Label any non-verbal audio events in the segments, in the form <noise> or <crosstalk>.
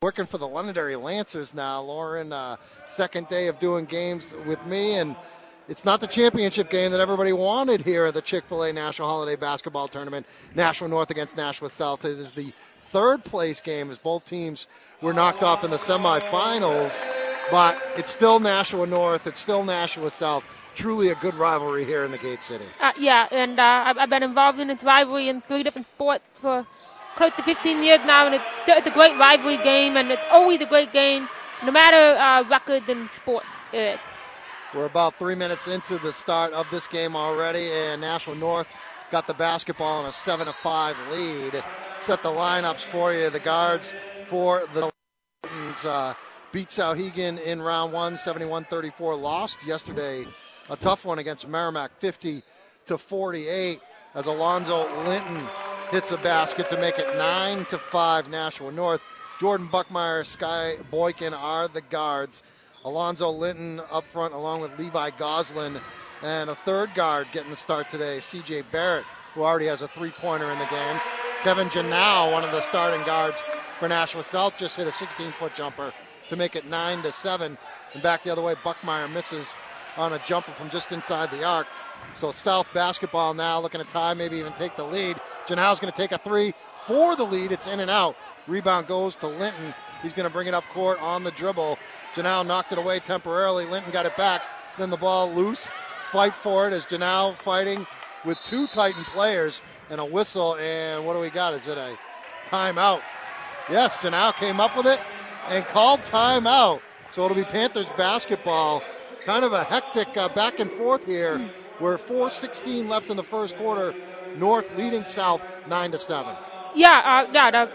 working for the Londonderry Lancers now. Lauren, uh, second day of doing games with me, and it's not the championship game that everybody wanted here at the Chick fil A National Holiday Basketball Tournament. Nashua North against Nashua South. It is the third place game as both teams were knocked off in the semifinals, but it's still Nashua North, it's still Nashua South. Truly a good rivalry here in the Gate City. Uh, yeah, and uh, I've, I've been involved in this rivalry in three different sports for close to 15 years now, and it's, a great rivalry game, and it's always a great game, no matter uh, record and sport. We're about three minutes into the start of this game already, and Nashua North got the basketball in a 7 to 5 lead. Set the lineups for you. The guards for the uh, beat Souhegan in round one, 71 34. Lost yesterday, a tough one against Merrimack, 50 to 48, as Alonzo Linton hits a basket to make it 9 to 5 Nashua North. Jordan Buckmeyer, Sky Boykin are the guards. Alonzo Linton up front along with Levi Goslin. And a third guard getting the start today, CJ Barrett, who already has a three pointer in the game. Kevin Janau, one of the starting guards for Nashua South, just hit a 16 foot jumper to make it 9 to 7. And back the other way, Buckmeyer misses on a jumper from just inside the arc. So South basketball now looking to tie, maybe even take the lead. Janau's going to take a three for the lead. It's in and out. Rebound goes to Linton. He's going to bring it up court on the dribble. Janau knocked it away temporarily. Linton got it back. Then the ball loose. Fight for it as Janau fighting with two Titan players and a whistle. And what do we got? Is it a timeout? Yes, Janau came up with it and called timeout. So it'll be Panthers basketball. Kind of a hectic uh, back and forth here. We're 4:16 left in the first quarter. North leading South nine to seven. Yeah, uh, yeah. The,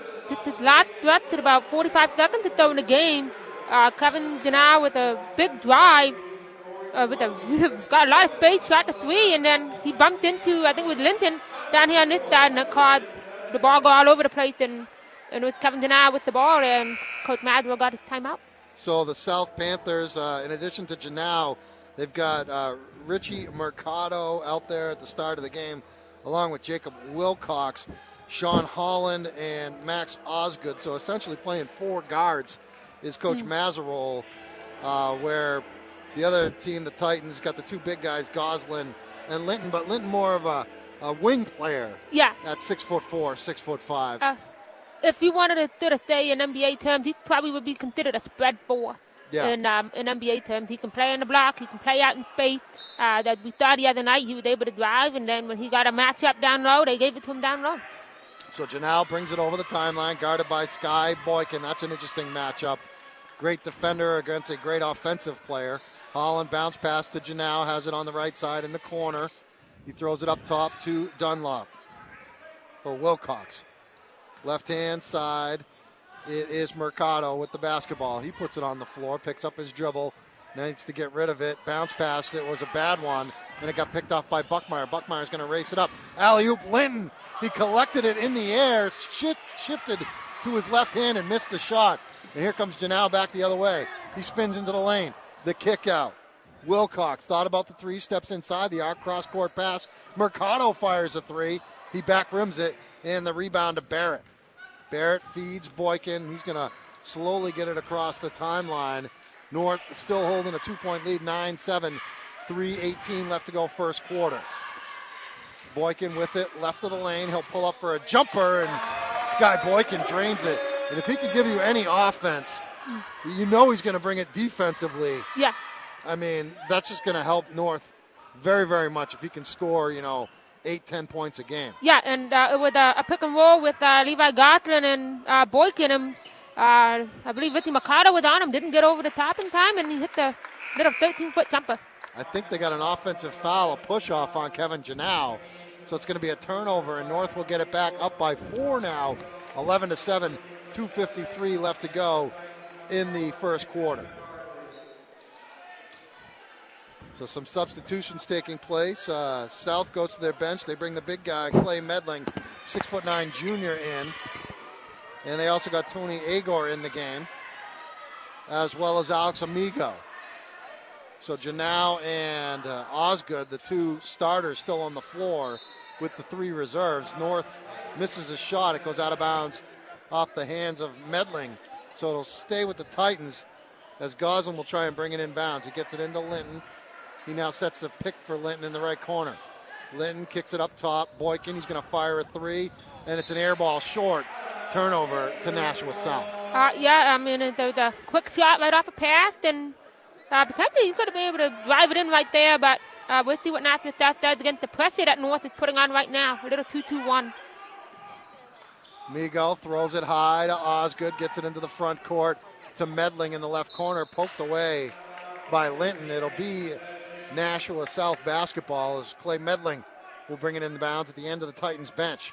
last threat to about 45 seconds to throw in the game. Uh, Kevin Janau with a big drive, uh, with a <laughs> got a lot of space, shot the three, and then he bumped into I think with Linton down here on this side, and the car, the ball go all over the place, and and with Kevin Janau with the ball, and Coach Madwell got his timeout. So the South Panthers, uh, in addition to Janau, they've got uh, Richie Mercado out there at the start of the game, along with Jacob Wilcox, Sean Holland, and Max Osgood. So essentially playing four guards is Coach mm. Mazarol, uh, where the other team, the Titans, got the two big guys, Goslin and Linton, but Linton more of a, a wing player. Yeah. At six foot four, six foot five. Uh, if you wanted to stay in NBA terms, he probably would be considered a spread four. Yeah. In, um, in NBA terms, he can play in the block, he can play out in space. Uh, that we saw the other night, he was able to drive, and then when he got a matchup down low, they gave it to him down low. So Janelle brings it over the timeline, guarded by Sky Boykin. That's an interesting matchup. Great defender against a great offensive player. Holland bounce pass to Janelle, has it on the right side in the corner. He throws it up top to Dunlop or Wilcox. Left hand side, it is Mercado with the basketball. He puts it on the floor, picks up his dribble, needs to get rid of it. Bounce pass, it was a bad one, and it got picked off by Buckmeyer. Buckmeyer's going to race it up. Alley oop Linton. He collected it in the air, shifted to his left hand and missed the shot. And here comes Janau back the other way. He spins into the lane. The kick out. Wilcox thought about the three, steps inside the arc, cross court pass. Mercado fires a three. He back rims it, and the rebound to Barrett. Barrett feeds Boykin. He's going to slowly get it across the timeline. North still holding a two point lead, 9 7, 3 left to go first quarter. Boykin with it, left of the lane. He'll pull up for a jumper, and Sky Boykin drains it. And if he could give you any offense, you know he's going to bring it defensively. Yeah. I mean, that's just going to help North very, very much if he can score, you know, eight, ten points a game. Yeah, and uh, with uh, a pick and roll with uh, Levi Goslin and uh, Boykin, him, uh, I believe Ricky Mercado was on him, didn't get over the top in time, and he hit the little 13 foot jumper. I think they got an offensive foul, a push off on Kevin Janau. So it's going to be a turnover, and North will get it back up by four now, 11 to 7. 2.53 left to go in the first quarter. So some substitutions taking place. Uh, South goes to their bench. They bring the big guy, Clay Medling, six foot nine junior, in, and they also got Tony Agor in the game, as well as Alex Amigo. So Janau and uh, Osgood, the two starters, still on the floor with the three reserves. North misses a shot. It goes out of bounds off the hands of Medling So it'll stay with the Titans as Goslin will try and bring it in bounds. He gets it into Linton. He now sets the pick for Linton in the right corner. Linton kicks it up top. Boykin, he's going to fire a three, and it's an air ball short. Turnover to Nashua South. Uh, yeah, I mean, the, the quick shot right off a path, and uh, potentially you could have been able to drive it in right there, but uh, we'll see what Nashua South does against the pressure that North is putting on right now. A little 2 2 1. Migo throws it high to Osgood, gets it into the front court to Medling in the left corner, poked away by Linton. It'll be Nashua South basketball as Clay Medling will bring it in the bounds at the end of the Titans bench.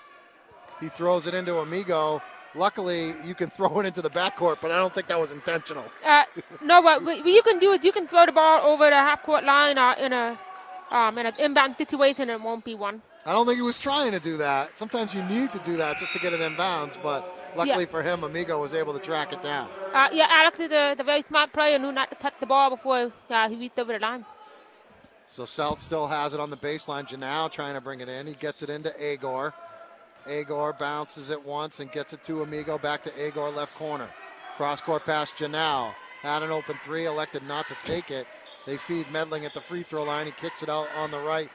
He throws it into Amigo. Luckily, you can <laughs> throw it into the backcourt, but I don't think that was intentional. Uh, no, what, what you can do is you can throw the ball over the half court line or in a um, in an inbound situation, and it won't be one. I don't think he was trying to do that. Sometimes you need to do that just to get it inbounds, but luckily Yeah. for him, Amigo was able to track it down. Uh, yeah, Alex is a, the very smart player, and knew not to touch the ball before uh, he reached over the line. So South still has it on the baseline. Janau trying to bring it in. He gets it into Agor. Agor bounces it once and gets it to Amigo. Back to Agor, left corner. Cross court pass, Janau. Had an open three, elected not to take it. They feed Medling at the free throw line. He kicks it out on the right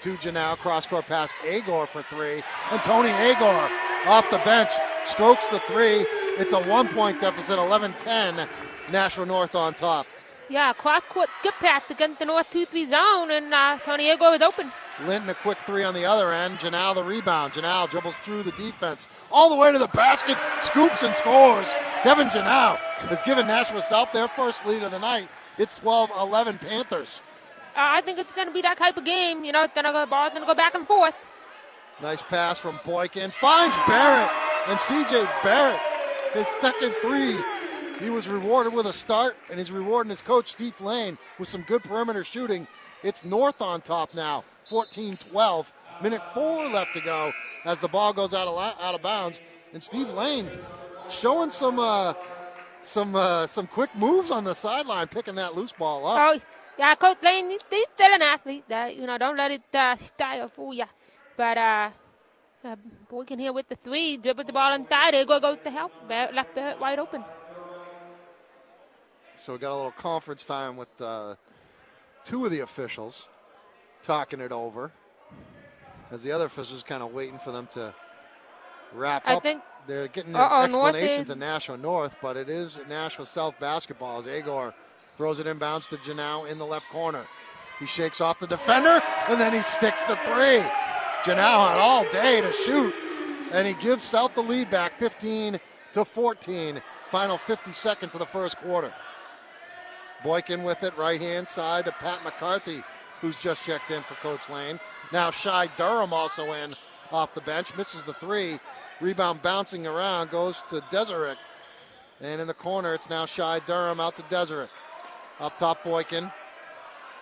to Janau. Cross court pass, Agor for three. And Tony Agor off the bench strokes the three. It's a one point deficit, 11 10. Nashua North on top. Yeah, cross court skip pass against the North 2 3 zone, and uh, Tony Agor is open. Linton a quick three on the other end. Janal the rebound. Janal dribbles through the defense all the way to the basket, scoops and scores. Kevin Janal has given Nashua South their first lead of the night. It's 12-11 Panthers. Uh, I think it's going to be that type of game. You know, it's gonna go, ball's going to go back and forth. Nice pass from Boykin. Finds Barrett and CJ Barrett. His second three. He was rewarded with a start, and he's rewarding his coach, Steve Lane, with some good perimeter shooting. It's North on top now, 14 12. Minute four left to go as the ball goes out of, out of bounds. And Steve Lane showing some uh, some uh, some quick moves on the sideline, picking that loose ball up. Oh, yeah, Coach Lane, he's, still an athlete. That you know, don't let it uh, style fool you. But uh, uh, Boykin here with the three, dribble the ball inside. Agor goes to help. Barrett left Barrett wide open. So we got a little conference time with uh, two of the officials talking it over. As the other officials kind of waiting for them to wrap I up. think- They're getting an North explanation to Nashua North, but it is Nashua South basketball as Agor throws it inbounds to Janau in the left corner. He shakes off the defender and then he sticks the three. Janau had all day to shoot, and he gives South the lead back 15 to 14. Final 50 seconds of the first quarter. Boykin with it, right hand side to Pat McCarthy, who's just checked in for Coach Lane. Now Shy Durham also in off the bench, misses the three. Rebound bouncing around, goes to Dezurik. And in the corner, it's now Shy Durham out to Dezurik. Up top, Boykin.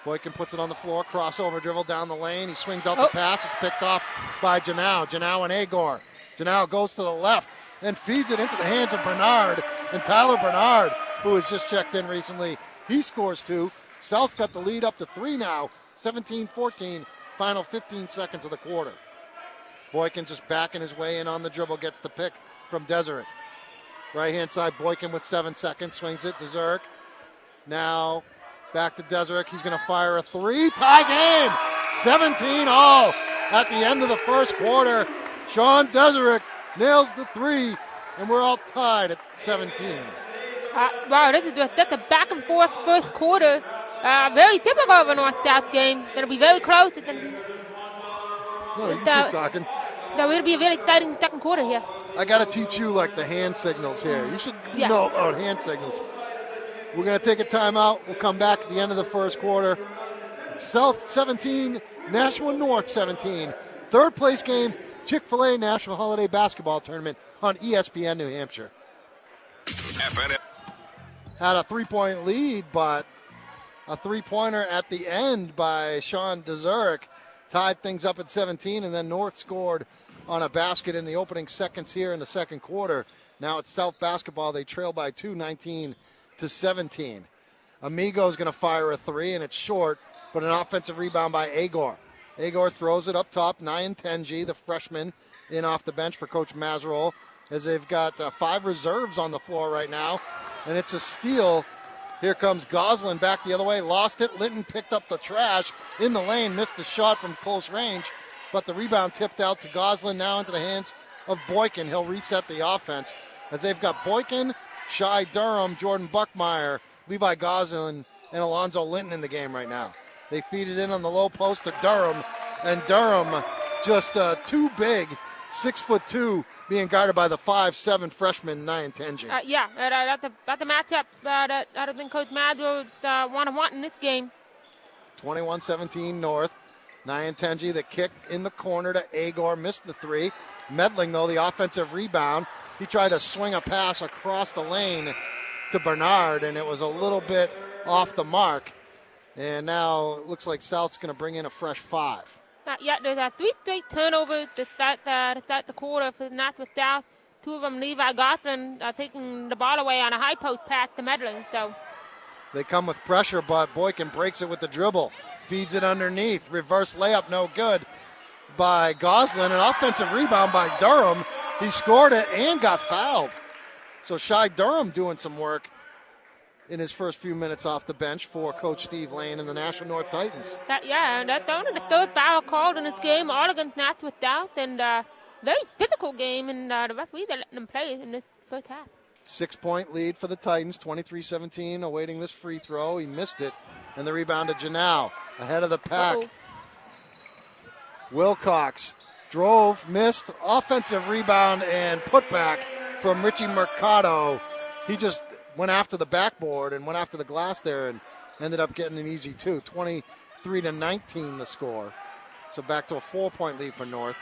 Boykin puts it on the floor, crossover dribble down the lane. He swings out Oh. the pass. It's picked off by Janau. Janau and Agor. Janau goes to the left and feeds it into the hands of Bernard. And Tyler Bernard, who has just checked in recently, he scores two. South's got the lead up to three now, 17 14, final 15 seconds of the quarter. Boykin just backing his way in on the dribble, gets the pick from Dezurik. Right hand side, Boykin with seven seconds, swings it to Zurich. Now back to Dezurik. He's going to fire a three. Tie game. 17 all at the end of the first quarter. Sean Dezurik nails the three, and we're all tied at 17. Uh, wow, this is just, that's a back and forth first quarter. Uh, very typical of a North South game. It's going to be very close. It's going to be, No, you That- keep talking. that will be a very exciting second quarter here. I got to teach you like the hand signals here. You should Yeah. know about hand signals. We're going to take a timeout. We'll come back at the end of the first quarter. South 17, Nashua North 17. Third place game, Chick fil A National Holiday Basketball Tournament on ESPN New Hampshire. FNL. Had a three point lead, but a three pointer at the end by Sean Dezurik tied things up at 17, and then North scored on a basket in the opening seconds here in the second quarter. Now it's South basketball. They trail by two, 19 to 17. Amigo is going to fire a three, and it's short, but an offensive rebound by Agor. Agor throws it up top, 9 10 G, the freshman, in off the bench for Coach Mazerol. As they've got uh, five reserves on the floor right now, and it's a steal. Here comes Goslin back the other way, lost it. Linton picked up the trash in the lane, missed the shot from close range, but the rebound tipped out to Goslin now into the hands of Boykin. He'll reset the offense as they've got Boykin, Shy Durham, Jordan Buckmeyer, Levi Goslin, and Alonzo Linton in the game right now. They feed it in on the low post to Durham, and Durham just uh, too big, six foot two, being guarded by the five seven freshman Nyantenji. Uh, yeah, uh, that's, a, that's a matchup uh, that I don't think Coach Madge would uh, want to want in this game. 21-17 North. Nyantenji, the kick in the corner to Agor, missed the three. Medling, though, the offensive rebound. He tried to swing a pass across the lane to Bernard, and it was a little bit off the mark. And now it looks like South's going to bring in a fresh five. Uh, yeah, there's a three straight turnovers to start, to start the quarter for Nashua South. Two of them, Levi Goslin, uh, taking the ball away on a high post pass to Medling. So They come with pressure, but Boykin breaks it with the dribble. Feeds it underneath. Reverse layup, no good by Goslin. An offensive rebound by Durham. He scored it and got fouled. So Shy Durham doing some work in his first few minutes off the bench for Coach Steve Lane and the Nashua North Titans. that, yeah, and that's only the third foul called in this game, all against Nashua South, and uh, very physical game, and uh, the referee they're letting them play in the first half. Six point lead for the Titans, 23 17, awaiting this free throw. He missed it. And the rebound to Janau, ahead of the pack. Uh-oh. Wilcox drove, missed, offensive rebound and putback from Richie Mercado. He just went after the backboard and went after the glass there and ended up getting an easy two. 23 to 19 the score. So back to a four point lead for North.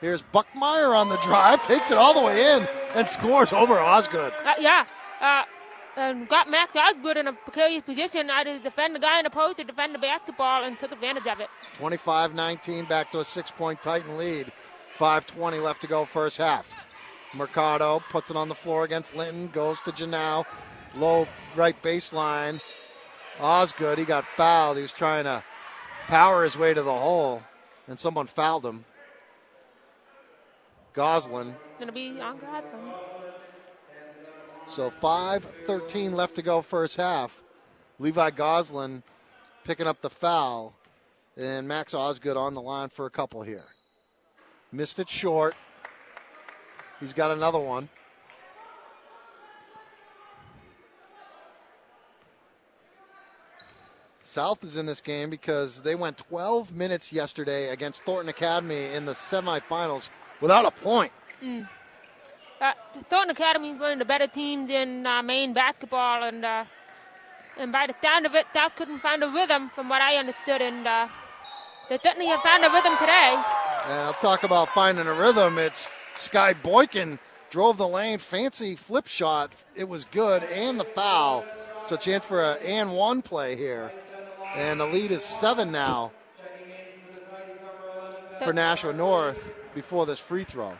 Here's Buckmeyer on the drive, <laughs> takes it all the way in and scores over Osgood. Uh, yeah. Uh, and got Max Osgood in a precarious position, either to defend the guy in the post to defend the basketball, and took advantage of it. 25 19, back to a six point Titan lead. 5.20 left to go, first half. Mercado puts it on the floor against Linton, goes to Janau. Low right baseline. Osgood, he got fouled. He was trying to power his way to the hole, and someone fouled him. Goslin. Gonna be on Goslin. So 5.13 left to go, first half. Levi Goslin picking up the foul, and Max Osgood on the line for a couple here. Missed it short. He's got another one. South is in this game because they went 12 minutes yesterday against Thornton Academy in the semifinals without a point. Uh, Thornton Academy is one of the better teams in uh, Maine basketball, and uh, and by the sound of it, South couldn't find a rhythm, from what I understood, and uh, they certainly have found a rhythm today. And I'll talk about finding a rhythm. It's Sky Boykin drove the lane, fancy flip shot. It was good, and the foul. So chance for an and one play here. And the lead is seven now for Nashua North before this free throw.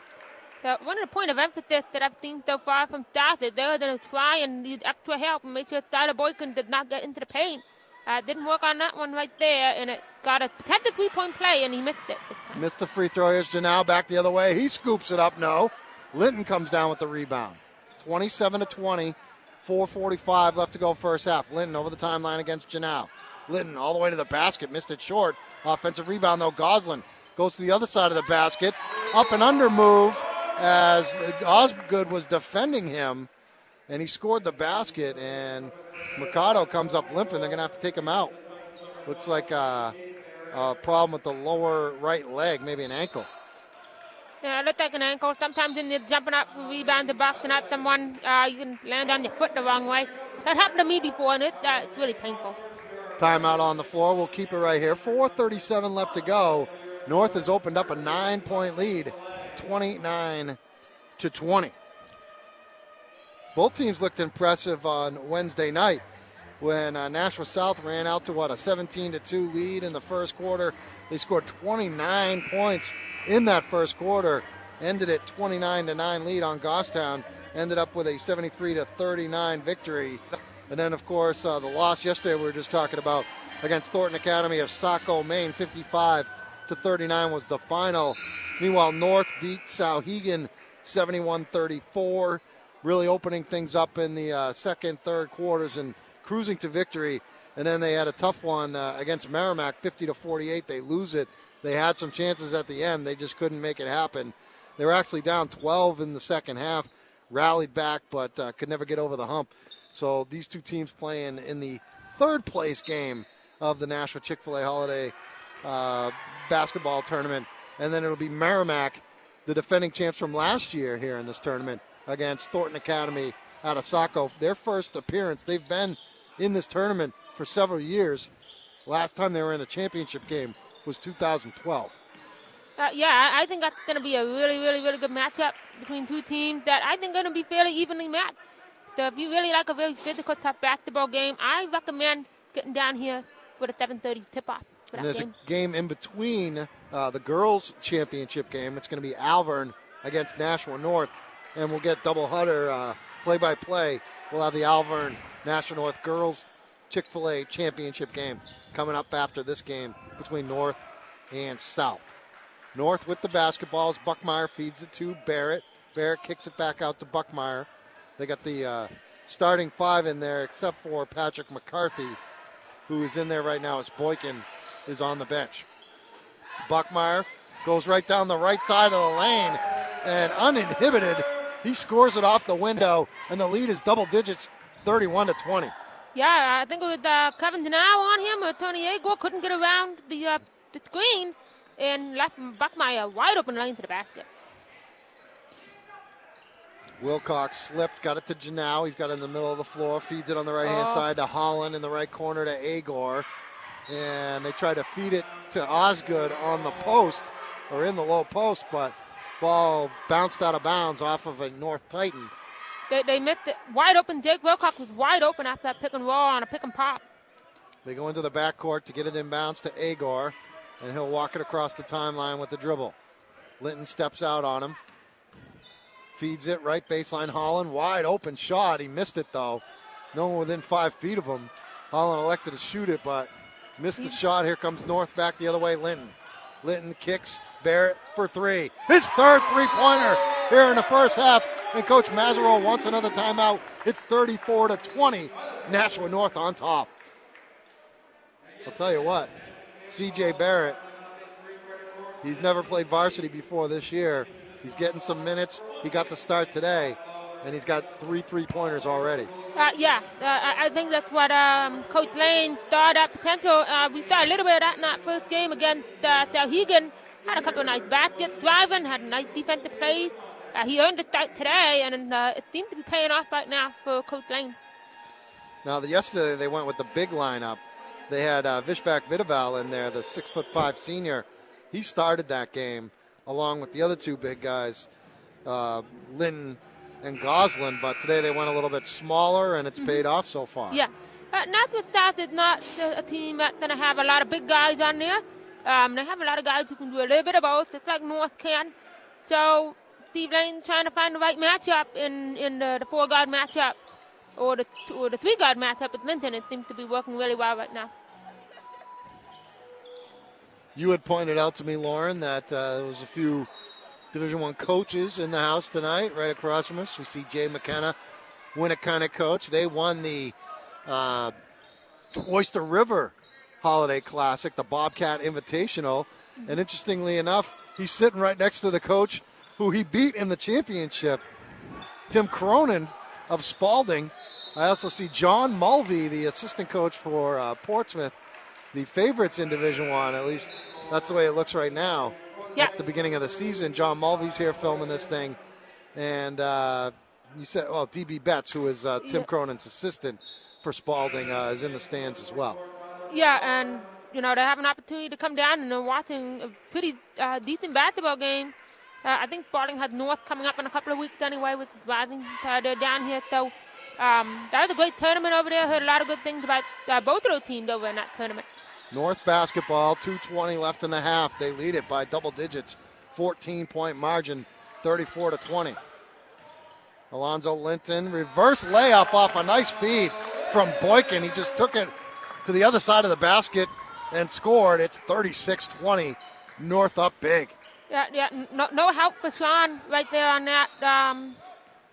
The, one of the point of emphasis that I've seen so far from South is they're going to try and use extra help and make sure Tyler Boykin did not get into the paint. Uh, didn't work on that one right there, and it got a potential three-point play, and he missed it. Missed the free throw. Here's Janau back the other way. He scoops it up. No. Linton comes down with the rebound. 27 to 20. 4:45 left to go first half. Linton over the timeline against Janau. Linton all the way to the basket, missed it short. Offensive rebound though. Goslin goes to the other side of the basket. Up and under move as Osgood was defending him, and he scored the basket. And Mercado comes up limping. They're gonna have to take him out. Looks like a, a problem with the lower right leg, maybe an ankle. Yeah, it looked like an ankle. Sometimes when you're jumping up for rebound to box and at someone, uh, you can land on your foot the wrong way. That happened to me before, and uh, it's really painful. Timeout on the floor. We'll keep it right here. 4:37 left to go. North has opened up a nine-point lead, 29 to 20. Both teams looked impressive on Wednesday night when uh, Nashua South ran out to what a 17 to 2 lead in the first quarter. They scored 29 points in that first quarter. Ended at 29 to 9 lead on Goffstown. Ended up with a 73 to 39 victory. And then, of course, uh, the loss yesterday we were just talking about against Thornton Academy of Saco, Maine, 55 to 39 was the final. Meanwhile, North beat Souhegan 71 34. Really opening things up in the uh, second, third quarters and cruising to victory. And then they had a tough one uh, against Merrimack, 50 to 48. They lose it. They had some chances at the end. They just couldn't make it happen. They were actually down 12 in the second half, rallied back, but uh, could never get over the hump. So these two teams playing in the third place game of the National Chick fil A Holiday uh, Basketball Tournament. And then it'll be Merrimack, the defending champs from last year here in this tournament, against Thornton Academy out of Saco. Their first appearance. They've been in this tournament for several years. Last time they were in a championship game was 2012. Uh, yeah, I think that's going to be a really, really, really good matchup between two teams that I think are going to be fairly evenly matched. So if you really like a very physical, tough basketball game, I recommend getting down here with a 7:30 tip-off. And there's game. a game in between uh, the girls' championship game. It's going to be Alvirne against Nashua North, and we'll get double Hutter uh, play-by-play. We'll have the Alvirne Nashua North girls Chick-fil-A championship game coming up after this game between North and South. North with the basketballs. Buckmeyer feeds it to Barrett. Barrett kicks it back out to Buckmeyer. They got the uh, starting five in there, except for Patrick McCarthy, who is in there right now as Boykin is on the bench. Buckmeyer goes right down the right side of the lane and uninhibited, he scores it off the window, and the lead is double digits, 31 to 20. Yeah, I think with uh, Kevin Denau on him, Tony Agor couldn't get around the, uh, the screen and left Buckmeyer wide open lane to the basket. Wilcox slipped, got it to Janau. He's got it in the middle of the floor, feeds it on the right hand oh. side to Holland in the right corner to Agor. And they try to feed it to Osgood on the post or in the low post, but ball bounced out of bounds off of a North Titan. They, they missed it wide open. Jake Wilcox was wide open after that pick and roll on a pick and pop. They go into the backcourt to get it in bounds to Agor and he'll walk it across the timeline with the dribble. Linton steps out on him, feeds it right baseline. Holland wide open shot. He missed it though. No one within five feet of him. Holland elected to shoot it, but missed the shot. Here comes North back the other way. Linton. Linton kicks Barrett for three. His third three pointer here in the first half. And Coach Mazaro wants another timeout. It's 34 to 20. Nashua North on top. I'll tell you what, CJ Barrett. He's never played varsity before this year. He's getting some minutes. He got the start today, and he's got three three pointers already. Uh, yeah, uh, I think that's what um, Coach Lane thought that potential. Uh, we saw a little bit of that in that first game against uh, Souhegan. Had a couple of nice baskets driving, had a nice defensive play. Uh, he earned the start today, and uh, it seems to be paying off right now for Coach Lane. Now, the, yesterday they went with the big lineup. They had uh, Vishvac Vidaval in there, the six foot five senior. He started that game along with the other two big guys, uh, Linton and Goslin. But today they went a little bit smaller, and it's mm-hmm. paid off so far. Yeah, uh, not with that, it's not a team that's going to have a lot of big guys on there. Um, they have a lot of guys who can do a little bit of both, It's like North can. So Steve Lane trying to find the right matchup in, in the, the four guard matchup or the or the three guard matchup with Linton. It seems to be working really well right now. You had pointed out to me, Lauren, that uh, there was a few Division One coaches in the house tonight, right across from us. We see Jay McKenna, Winnacunnet coach. They won the uh, Oyster River Holiday Classic, the Bobcat Invitational, and interestingly enough, he's sitting right next to the coach who he beat in the championship, Tim Cronin of Spaulding. I also see John Mulvey, the assistant coach for uh, Portsmouth, the favorites in Division One. At least that's the way it looks right now. Yeah. At the beginning of the season, John Mulvey's here filming this thing, and uh, you said, well, DB Betts, who is uh, Tim yeah. Cronin's assistant for Spaulding, uh, is in the stands as well. Yeah, and you know they have an opportunity to come down and they're watching a pretty uh, decent basketball game. Uh, I think Spaulding has North coming up in a couple of weeks anyway with rising. Uh, they're down here, so um, that was a great tournament over there. Heard a lot of good things about uh, both of those teams over in that tournament. North basketball, 220 left in the half. They lead it by double digits, 14 point margin, 34 to 20. Alonzo Linton, reverse layup off a nice feed from Boykin. He just took it to the other side of the basket and scored. It's 36 20. North up big. Yeah, yeah. No, no help for Sean right there on that. Um,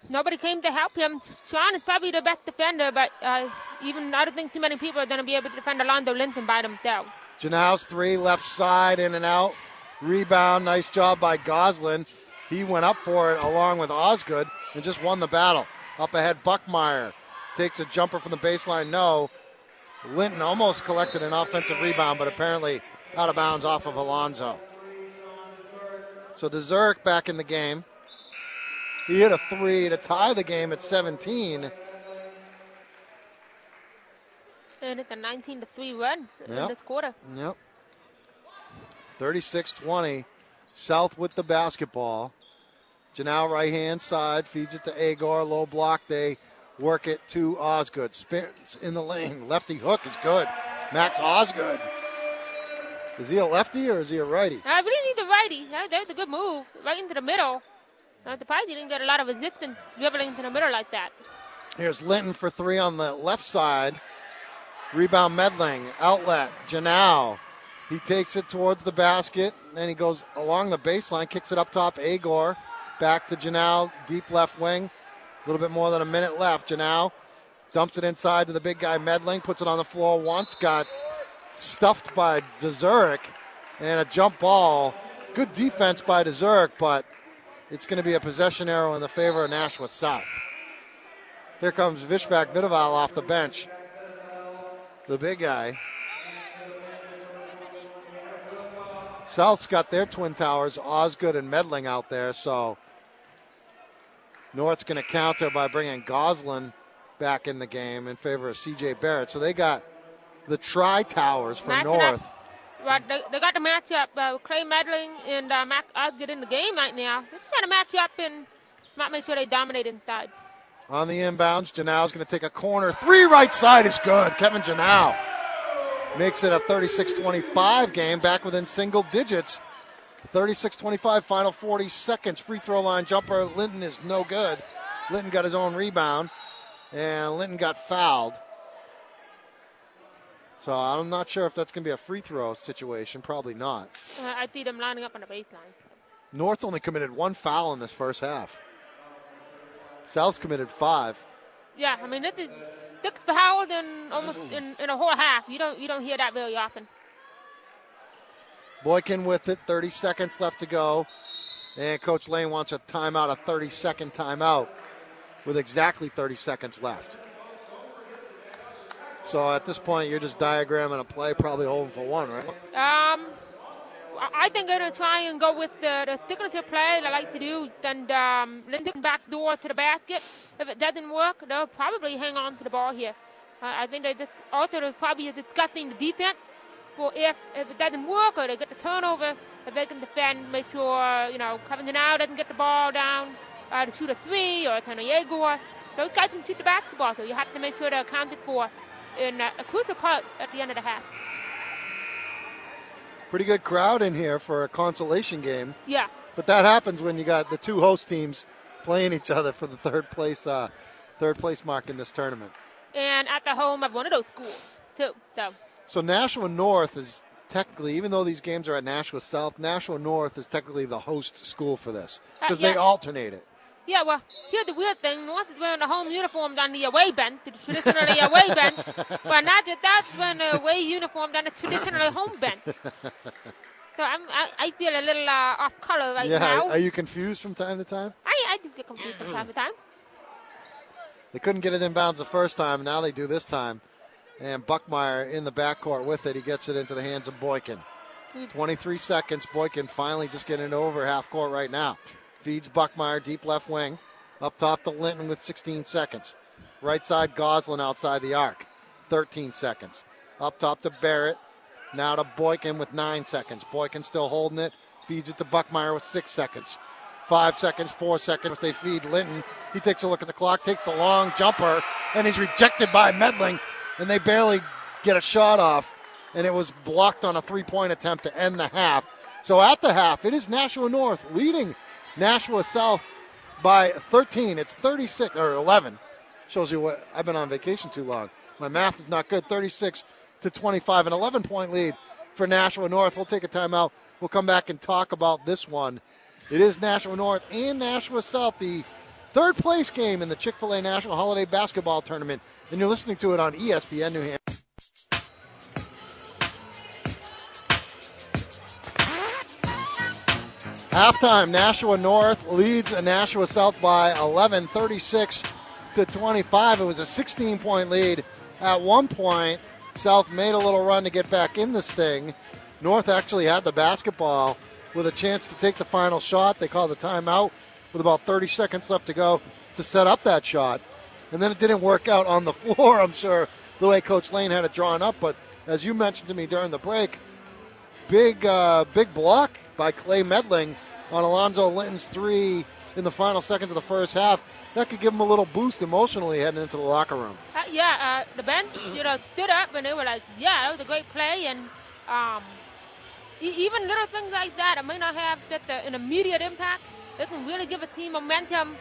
nobody came to help him. Sean is probably the best defender, but uh, even I don't think too many people are going to be able to defend Alonzo Linton by themselves. Janow's three, left side, in and out. Rebound, nice job by Goslin. He went up for it along with Osgood and just won the battle. Up ahead, Buckmeyer takes a jumper from the baseline. No. Linton almost collected an offensive rebound, but apparently out of bounds off of Alonzo. So Dezurik back in the game. He hit a three to tie the game at 17. And it's a 19 to 3 run Yep. in this quarter. Yep. 36 20. South with the basketball. Janelle right hand side feeds it to Agor. Low block. They work it to Osgood. Spins in the lane. Lefty hook is good. Max Osgood. Is he a lefty or is he a righty? I believe he's the righty. That, that's a good move. Right into the middle. I'm surprised he didn't get a lot of resistance dribbling to the middle like that. Here's Linton for three on the left side. Rebound Medling. Outlet. Janau. He takes it towards the basket. Then he goes along the baseline, kicks it up top. Agor. Back to Janau. Deep left wing. A little bit more than a minute left. Janau dumps it inside to the big guy Medling. Puts it on the floor once. Got stuffed by Dezurik. And a jump ball. Good defense by Dezurik, but it's going to be a possession arrow in the favor of Nashua South. Here comes Vishvac Vidaval off the bench. The big guy. South's got their twin towers, Osgood and Medling out there, so North's going to counter by bringing Goslin back in the game in favor of CJ Barrett. So they got the tri towers for. North. Right, they, they got the matchup. Uh, Clay Medling and uh, Mac Osgood in the game right now. They just got to match up and make sure they dominate inside. On the inbounds, Janau's going to take a corner. Three right side is good. Kevin Janau makes it a 36 25 game, back within single digits. 36 25, final 40 seconds. Free throw line jumper. Linton is no good. Linton got his own rebound, and Linton got fouled. So I'm not sure if that's going to be a free throw situation. Probably not. Uh, I see them lining up on the baseline. North only committed one foul in this first half. South's committed five. Yeah, I mean, this is six fouls in almost in, in a whole half. You don't you don't hear that very often. Boykin with it, 30 seconds left to go. And Coach Lane wants a timeout, a 30 second timeout with exactly 30 seconds left. So at this point, you're just diagramming a play, probably holding for one, right? Um, I- I think they're gonna try and go with the, the signature play they like to do, and um, Linton back door to the basket. If it doesn't work, they'll probably hang on to the ball here. Uh, I think they just also they're probably discussing the defense for if if it doesn't work or they get the turnover, if they can defend, make sure you know Kevin Denau doesn't get the ball down uh, to shoot a three or Tony Agor. Those guys can shoot the basketball, so you have to make sure they're accounted for in uh, a crucial part at the end of the half. Pretty good crowd in here for a consolation game. Yeah. But that happens when you got the two host teams playing each other for the third place, uh, third place mark in this tournament. and at the home of one of those schools too. So So Nashua North is technically, even though these games are at Nashua South, Nashua North is technically the host school for this Uh, because yes. they alternate it. Yeah, well, here's the weird thing: North is wearing the home uniform on the away bench, the traditionally away <laughs> bench, but not just that, wearing the away uniform on the traditionally home bench. So I'm, I, I feel a little uh, off color right yeah, now. are you confused from time to time? I, I do get confused from time to time. They couldn't get it inbounds the first time. Now they do this time. And Buckmeyer in the backcourt with it. He gets it into the hands of Boykin. 23 seconds. Boykin finally just getting it over half court right now. Feeds Buckmeyer deep left wing. Up top to Linton with 16 seconds. Right side Goslin outside the arc. 13 seconds. Up top to Barrett. Now to Boykin with nine seconds. Boykin still holding it. Feeds it to Buckmeyer with six seconds. Five seconds, four seconds. They feed Linton. He takes a look at the clock, takes the long jumper, and he's rejected by Medling. And they barely get a shot off. And it was blocked on a three point attempt to end the half. So at the half, it is Nashua North leading Nashua South by 13. It's 36 or 11. Shows you what I've been on vacation too long. My math is not good. 36 to 25, an 11 point lead for Nashua North. We'll take a timeout. We'll come back and talk about this one. It is Nashua North and Nashua South, the third place game in the Chick fil A National Holiday Basketball Tournament. And you're listening to it on ESPN New Hampshire. Halftime, Nashua North leads Nashua South by 11, 36 to 25. It was a 16 point lead at one point. South made a little run to get back in this thing. North actually had the basketball with a chance to take the final shot. They called the timeout with about 30 seconds left to go to set up that shot. And then it didn't work out on the <laughs> floor, I'm sure, the way Coach Lane had it drawn up. But as you mentioned to me during the break, big, uh, big block by Clay Medling on Alonzo Linton's three in the final seconds of the first half. That could give him a little boost emotionally heading into the locker room. Uh, yeah, uh, the bench, you know, stood up and they were like, "Yeah, that was a great play." And um, e- even little things like that, it may not have just an immediate impact. It can really give a team momentum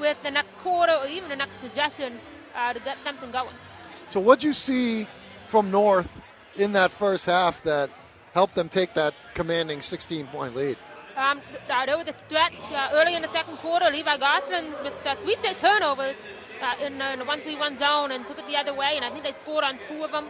with the next quarter or even the next possession uh, to get something going. So, what'd you see from North in that first half that helped them take that commanding 16 point lead? Um, there was a stretch uh, early in the second quarter. Levi Goslin with uh, three straight turnovers uh, in, uh, in the one-three-one zone and took it the other way, and I think they scored on two of them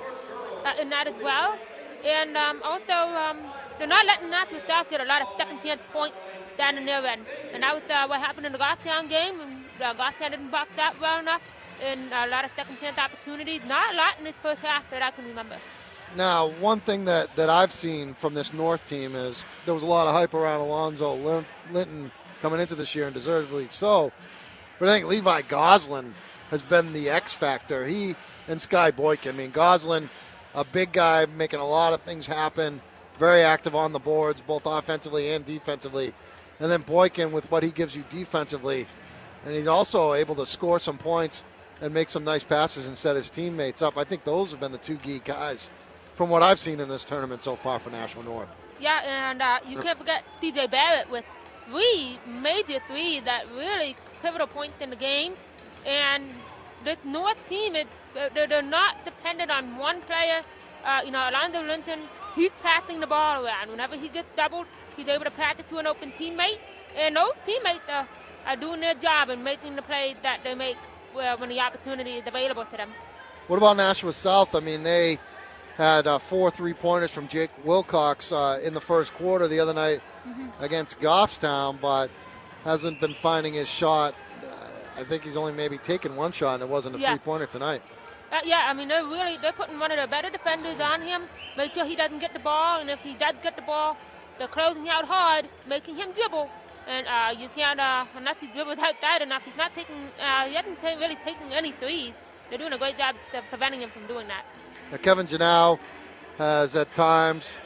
in that as well. And um, also, um, they're not letting Nashua South get a lot of second-chance points down in their end, and that was uh, what happened in the Goffstown game. And uh, didn't box out well enough, and a lot of second-chance opportunities. Not a lot in this first half that I can remember. Now, one thing that, that I've seen from this North team is there was a lot of hype around Alonzo Linton coming into this year, and deservedly so. But I think Levi Goslin has been the X factor. He and Sky Boykin. I mean, Goslin, a big guy, making a lot of things happen, very active on the boards, both offensively and defensively. And then Boykin with what he gives you defensively. And he's also able to score some points and make some nice passes and set his teammates up. I think those have been the two key guys from what I've seen in this tournament so far for Nashua North. Yeah, and uh, you can't forget CJ Barrett with three major three that really pivotal points in the game. And this North team, it, they're, they're not dependent on one player. Uh, you know, Alonzo Linton, he's passing the ball around. Whenever he gets doubled, he's able to pass it to an open teammate. And those teammates are, are doing their job and making the plays that they make well, when the opportunity is available to them. What about Nashua South? I mean, they had uh, four three pointers from Jake Wilcox uh, in the first quarter the other night mm-hmm. against Goffstown, but hasn't been finding his shot. Uh, I think he's only maybe taken one shot, and it wasn't a yeah. three pointer tonight. Uh, yeah, I mean they're really they're putting one of the better defenders on him, make sure he doesn't get the ball, and if he does get the ball, they're closing out hard, making him dribble. And uh, you can't, uh, unless he dribbles out that enough, he's not taking, uh, he hasn't really taken any threes. They're doing a great job preventing him from doing that. Now, Kevin Janau has at times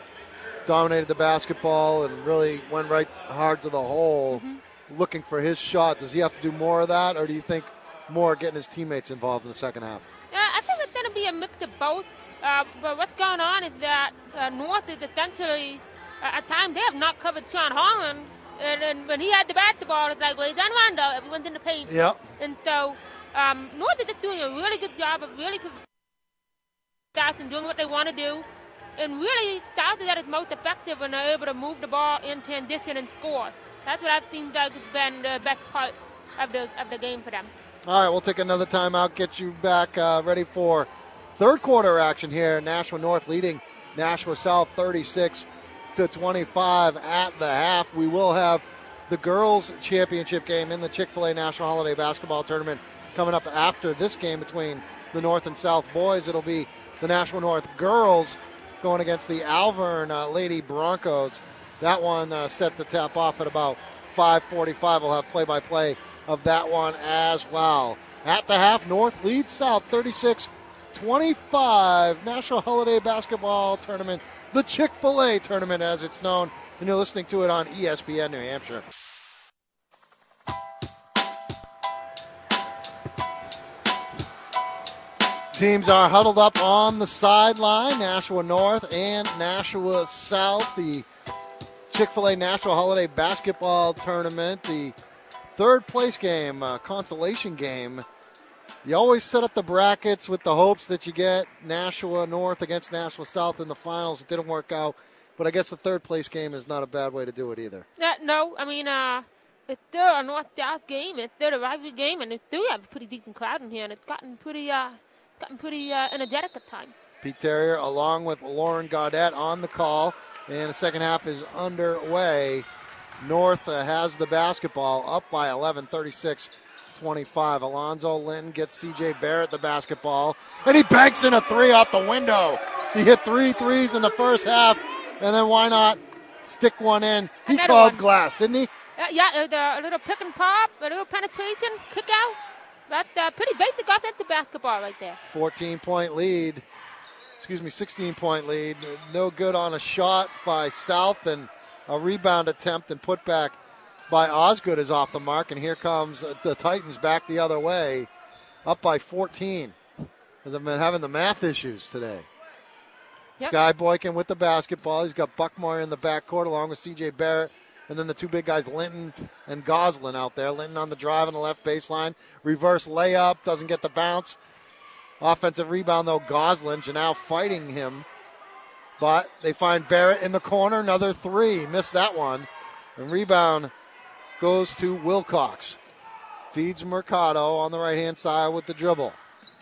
dominated the basketball and really went right hard to the hole mm-hmm. looking for his shot. Does he have to do more of that, or do you think more getting his teammates involved in the second half? Yeah, I think it's going to be a mix of both. Uh, but what's going on is that uh, North is essentially, uh, at times, they have not covered Sean Holland. And, and when he had the basketball, it's like, well, he's on Rondo. Everyone's in the paint. Yeah. And so um, North is just doing a really good job of really South and doing what they want to do. And really, South is at most effective when they're able to move the ball in transition and score. That's what I've seen has been the best part of the, of the game for them. All right, we'll take another timeout, get you back uh, ready for third quarter action here. Nashua North leading Nashua South 36 to 25 at the half. We will have the girls' championship game in the Chick fil A National Holiday Basketball Tournament coming up after this game between the North and South boys. It'll be the Nashua North girls going against the Alvirne uh, Lady Broncos. That one uh, set to tap off at about 5:45. We'll have play-by-play of that one as well. At the half, North leads South 36 25. National Holiday Basketball Tournament, the Chick fil A tournament as it's known, and you're listening to it on ESPN New Hampshire. Teams are huddled up on the sideline. Nashua North and Nashua South. The Chick fil A National Holiday Basketball Tournament. The third place game, uh, consolation game You always set up the brackets with the hopes that you get Nashua North against Nashua South in the finals. It didn't work out, but I guess the third place game is not a bad way to do it either. Yeah, no, I mean, uh, it's still a North South game. It's still a rivalry game, and it still have a pretty decent crowd in here, and it's gotten pretty, uh, gotten pretty uh, energetic at times. Pete Terrier, along with Lauren Gaudette, on the call, and the second half is underway. North uh, has the basketball up by 11, 36 25. Alonzo Linton gets CJ Barrett the basketball, and he banks in a three off the window. He hit three threes in the first half, and then why not stick one in? He Another called one. glass, didn't he? Uh, yeah, uh, the, a little pick and pop, a little penetration, kick out. That's uh, pretty basic offensive the basketball right there. 14 point lead. Excuse me, 16 point lead. No good on a shot by South, and a rebound attempt and put back by Osgood is off the mark. And here comes the Titans back the other way, up by 14. They've been having the math issues today. Yep. Sky Boykin with the basketball. He's got Buckmeyer in the backcourt along with CJ Barrett. And then the two big guys, Linton and Goslin, out there. Linton on the drive on the left baseline. Reverse layup, doesn't get the bounce. Offensive rebound, though, Goslin. Janelle fighting him. But they find Barrett in the corner. Another three. Missed that one. And rebound goes to Wilcox. Feeds Mercado on the right hand side with the dribble.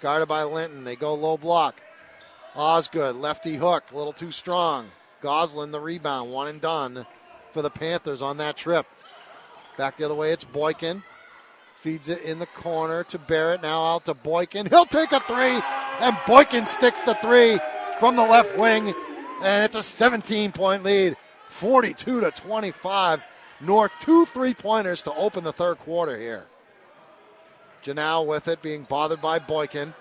Guarded by Linton. They go low block. Osgood, lefty hook, a little too strong. Goslin the rebound, one and done for the Panthers on that trip. Back the other way, it's Boykin. Feeds it in the corner to Barrett. Now out to Boykin. He'll take a three, and Boykin sticks the three from the left wing, and it's a 17 point lead, 42 to 25. North two three pointers to open the third quarter here. Janelle with it, being bothered by Boykin.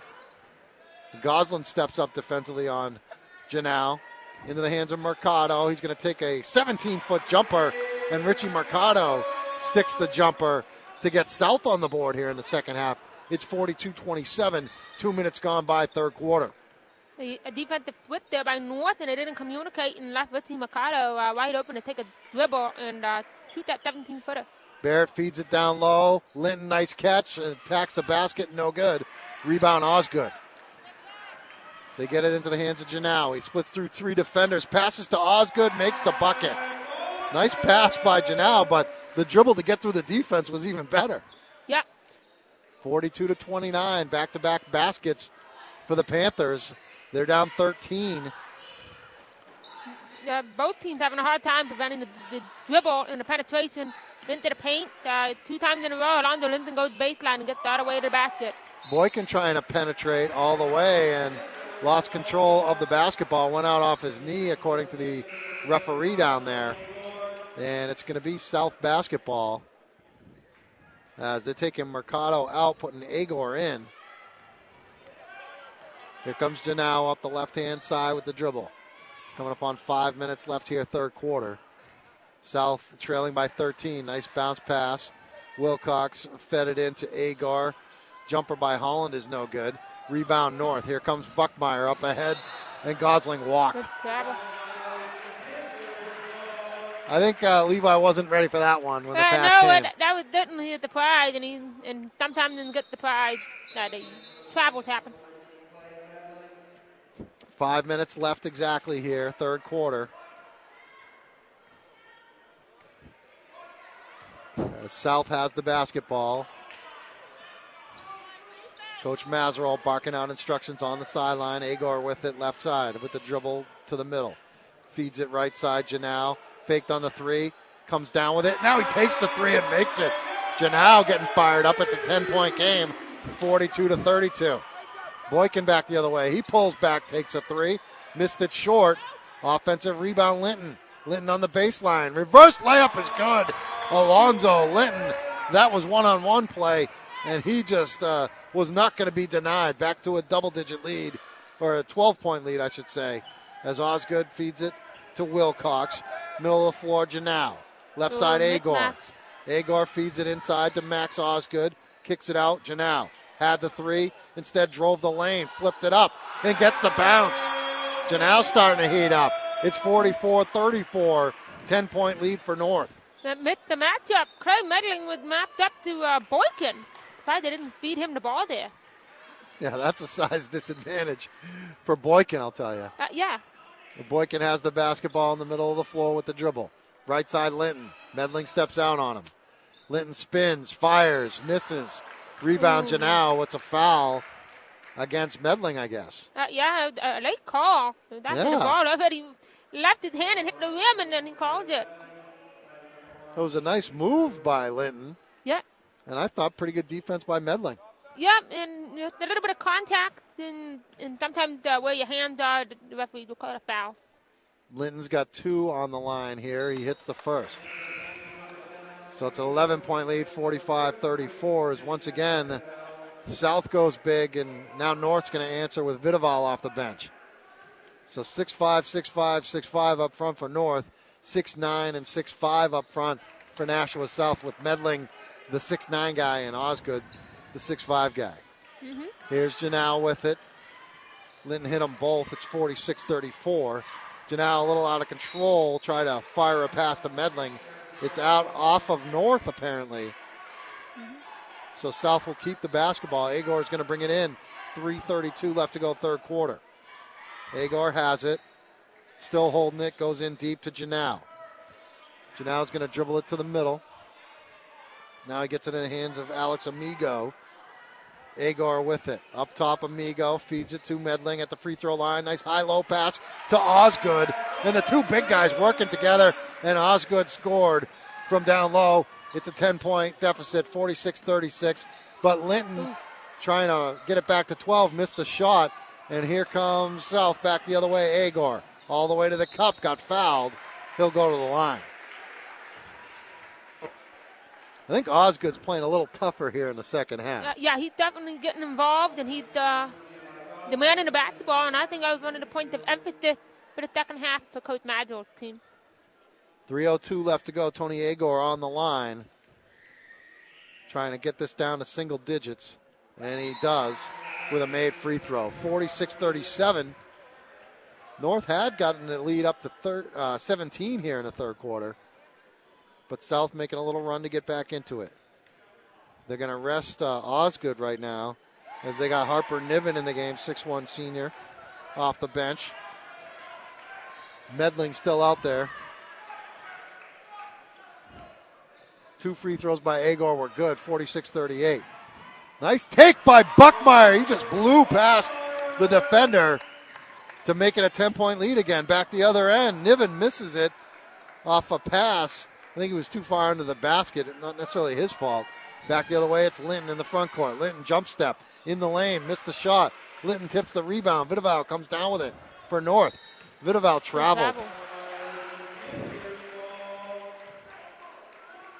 Goslin steps up defensively on Janelle. Into the hands of Mercado. He's going to take a 17 foot jumper, and Richie Mercado sticks the jumper to get South on the board here in the second half. It's 42 27, two minutes gone by, third quarter. A defensive switch there by North, and they didn't communicate and left Richie Mercado uh, wide open to take a dribble and uh, shoot that 17 footer. Barrett feeds it down low. Linton, nice catch, and attacks the basket, no good. Rebound, Osgood. They get it into the hands of Janau. He splits through three defenders, passes to Osgood, makes the bucket. Nice pass by Janau, but the dribble to get through the defense was even better. Yeah, 42 to 29, back to back baskets for the Panthers. They're down 13. uh, both teams having a hard time preventing the, the dribble and the penetration into the paint. Uh, two times in a row, Alonzo Linton goes baseline and gets the other way to the basket. Boykin trying to penetrate all the way and lost control of the basketball. Went out off his knee, according to the referee down there. And it's going to be South basketball as they're taking Mercado out, putting Agor in. Here comes Janau up the left hand side with the dribble. Coming up on five minutes left here, third quarter. South trailing by 13. Nice bounce pass. Wilcox fed it into Agor. Jumper by Holland is no good. Rebound north. Here comes Buckmeyer up ahead, and Goslin walked. I think uh, Levi wasn't ready for that one when the Uh, pass no, came. uh, that was definitely hit the pride, and he and sometimes didn't get the pride. Uh, the travels happen. Five minutes left exactly here, third quarter. As South has the basketball. Coach Mazerol barking out instructions on the sideline. Agor with it left side with the dribble to the middle. Feeds it right side. Janau faked on the three. Comes down with it. Now he takes the three and makes it. Janau getting fired up. It's a 10 point game, 42 to 32. Boykin back the other way. He pulls back, takes a three. Missed it short. Offensive rebound, Linton. Linton on the baseline. Reverse layup is good. Alonzo Linton. That was one on one play, and he just uh, was not going to be denied. Back to a double digit lead, or a 12 point lead, I should say, as Osgood feeds it to Wilcox. Middle of the floor, Janau. Left Ooh, side, Agor. Agor feeds it inside to Max Osgood. Kicks it out. Janau had the three. Instead, drove the lane, flipped it up, and gets the bounce. Janau starting to heat up. It's 44 34. 10 point lead for North. That missed the matchup. Craig Medling was mapped up to uh, Boykin. They didn't feed him the ball there. Yeah, that's a size <laughs> disadvantage for Boykin, I'll tell you. Uh, yeah. Boykin has the basketball in the middle of the floor with the dribble. Right side, Linton. Medling steps out on him. Linton spins, fires, misses. Rebound, Ooh. Janau. It's a foul against Medling, I guess. Uh, yeah, a late call. That's Yeah. the ball already left his hand and hit the rim, and then he called it. It was a nice move by Linton, Yeah. And I thought pretty good defense by Medling. Yep, and just a little bit of contact, and, and sometimes uh, where your hands are, the the referee will call it a foul. Linton's got two on the line here. He hits the first. So it's an 11 point lead, 45 34. As once again, South goes big, and now North's going to answer with Vidaval off the bench. So 6 5, 6 5, 6 5 up front for North, 6 9 and 6 5 up front for Nashua South, with Medling, the 6 9 guy, and Osgood, the 6 5 guy. Mm-hmm. Here's Janelle with it. Linton hit them both. It's 46 34. Janelle a little out of control, try to fire a pass to Medling. It's out off of North, apparently. Mm-hmm. So South will keep the basketball. Agor is going to bring it in. 3.32 left to go, third quarter. Agor has it. Still holding it. Goes in deep to Janelle. Janelle's going to dribble it to the middle. Now he gets it in the hands of Alex Amigo. Agor with it. Up top, Amigo feeds it to Medling at the free throw line. Nice high low pass to Osgood. And the two big guys working together, and Osgood scored from down low. It's a 10 point deficit, 46 36. But Linton trying to get it back to 12, missed the shot. And here comes South back the other way. Agor all the way to the cup, got fouled. He'll go to the line. I think Osgood's playing a little tougher here in the second half. Uh, yeah, he's definitely getting involved, and he's uh, demanding the basketball, and I think that was one of the points of emphasis for the second half for Coach Madgel's team. 302 left to go. Tony Agor on the line. Trying to get this down to single digits. And he does with a made free throw. 46 37. North had gotten the lead up to thir- uh, 17 here in the third quarter. But South making a little run to get back into it. They're going to rest uh, Osgood right now as they got Harper Niven in the game, 6'1 senior, off the bench. Medling still out there. Two free throws by Agor were good, 46 38. Nice take by Buckmeyer. He just blew past the defender to make it a 10 point lead again. Back the other end. Niven misses it off a pass. I think he was too far under the basket. Not necessarily his fault. Back the other way, it's Linton in the front court. Linton jump step in the lane, missed the shot. Linton tips the rebound. Vidaval comes down with it for North. Vidaval traveled. Travel.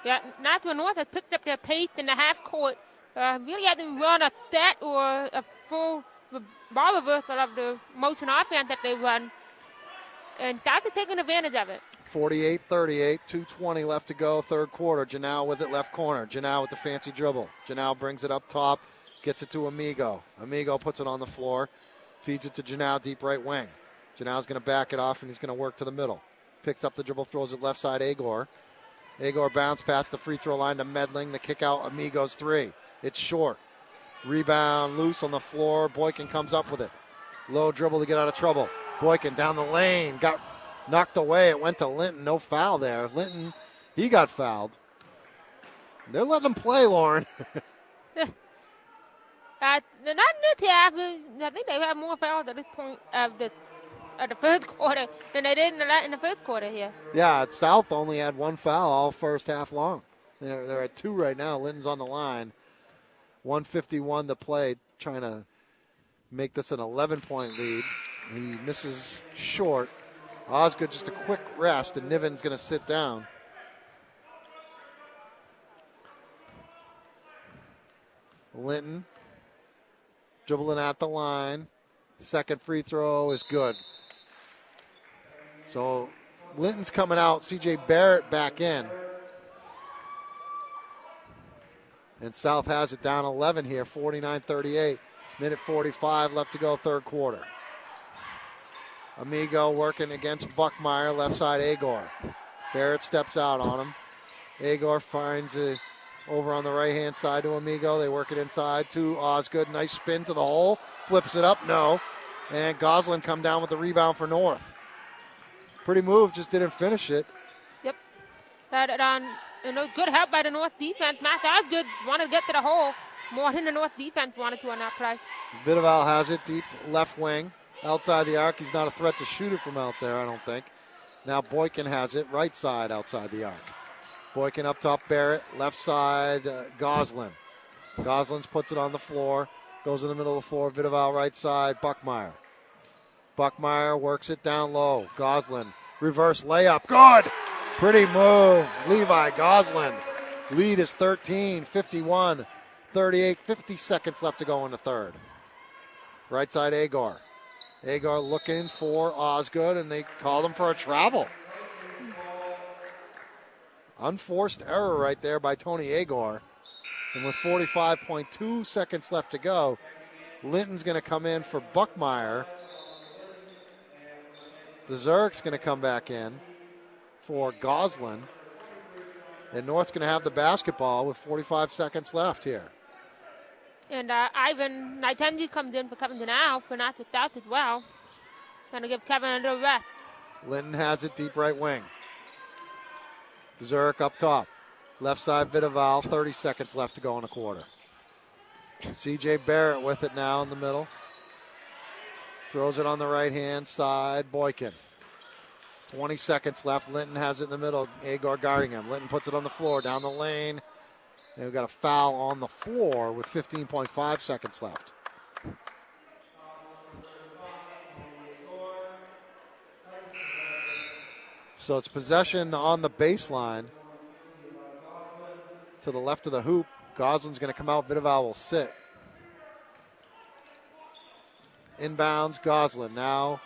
Yeah, Nashua North has picked up their pace in the half court. Uh, really hasn't run a set or a full ball reversal of the motion offense that they run. And South is taking advantage of it. 48 38, 220 left to go, third quarter. Janau with it left corner. Janau with the fancy dribble. Janau brings it up top, gets it to Amigo. Amigo puts it on the floor, feeds it to Janau deep right wing. Janau's going to back it off and he's going to work to the middle. Picks up the dribble, throws it left side, Agor. Agor bounce past the free throw line to Medling. The kick out, Amigos three. It's short. Rebound loose on the floor. Boykin comes up with it. Low dribble to get out of trouble. Boykin down the lane. Got knocked away. It went to Linton. No foul there. Linton, he got fouled. They're letting him play, Lauren. <laughs> Uh, not in this half. I think they have more fouls at this point of the of the first <laughs> quarter than they did in the, in the first quarter here. yeah, South only had one foul all first half long. They're, they're at two right now. Linton's on the line. 151 to play, trying to make this an 11 point lead. He misses short. Osgood just a quick rest, and Niven's going to sit down. Linton dribbling at the line. Second free throw is good. So Linton's coming out. CJ Barrett back in. And South has it down 11 here, 49 38. Minute 45 left to go, third quarter. Amigo working against Buckmeyer, left side Agor. Barrett steps out on him. Agor finds a over on the right hand side to Amigo. They work it inside to Osgood. Nice spin to the hole. Flips it up. No. And Goslin come down with the rebound for North. Pretty move, just didn't finish it. Yep. Had it on, you know, good help by the North defense. Matt Osgood wanted to get to the hole more than the North defense wanted to on that play. Vidaval has it deep left wing outside the arc. He's not a threat to shoot it from out there, I don't think. Now Boykin has it right side outside the arc. Boykin up top, Barrett. Left side, uh, Goslin. Goslins puts it on the floor. Goes in the middle of the floor. Vidaval right side, Buckmeyer. Buckmeyer works it down low. Goslin, reverse layup. Good! Pretty move. Levi Goslin. Lead is 13, 51, 38, 50 seconds left to go in the third. Right side, Agor. Agor looking for Osgood, and they called him for a travel. Unforced error right there by Tony Agor. And with 45.2 seconds left to go, Linton's going to come in for Buckmeyer. Zerk's going to come back in for Goslin. And North's going to have the basketball with 45 seconds left here. And uh, Ivan Naitenji comes in for Kevin Denau for not without as well. Going to give Kevin a little rest. Linton has it deep right wing. Zurich up top. Left side Vidaval, 30 seconds left to go in a quarter. CJ Barrett with it now in the middle. Throws it on the right hand side. Boykin. 20 seconds left. Linton has it in the middle. Agor guarding him. Linton puts it on the floor down the lane. And we've got a foul on the floor with 15.5 seconds left. So it's possession on the baseline to the left of the hoop. Goslin's going to come out. Vidaval will sit. Inbounds, Goslin. Now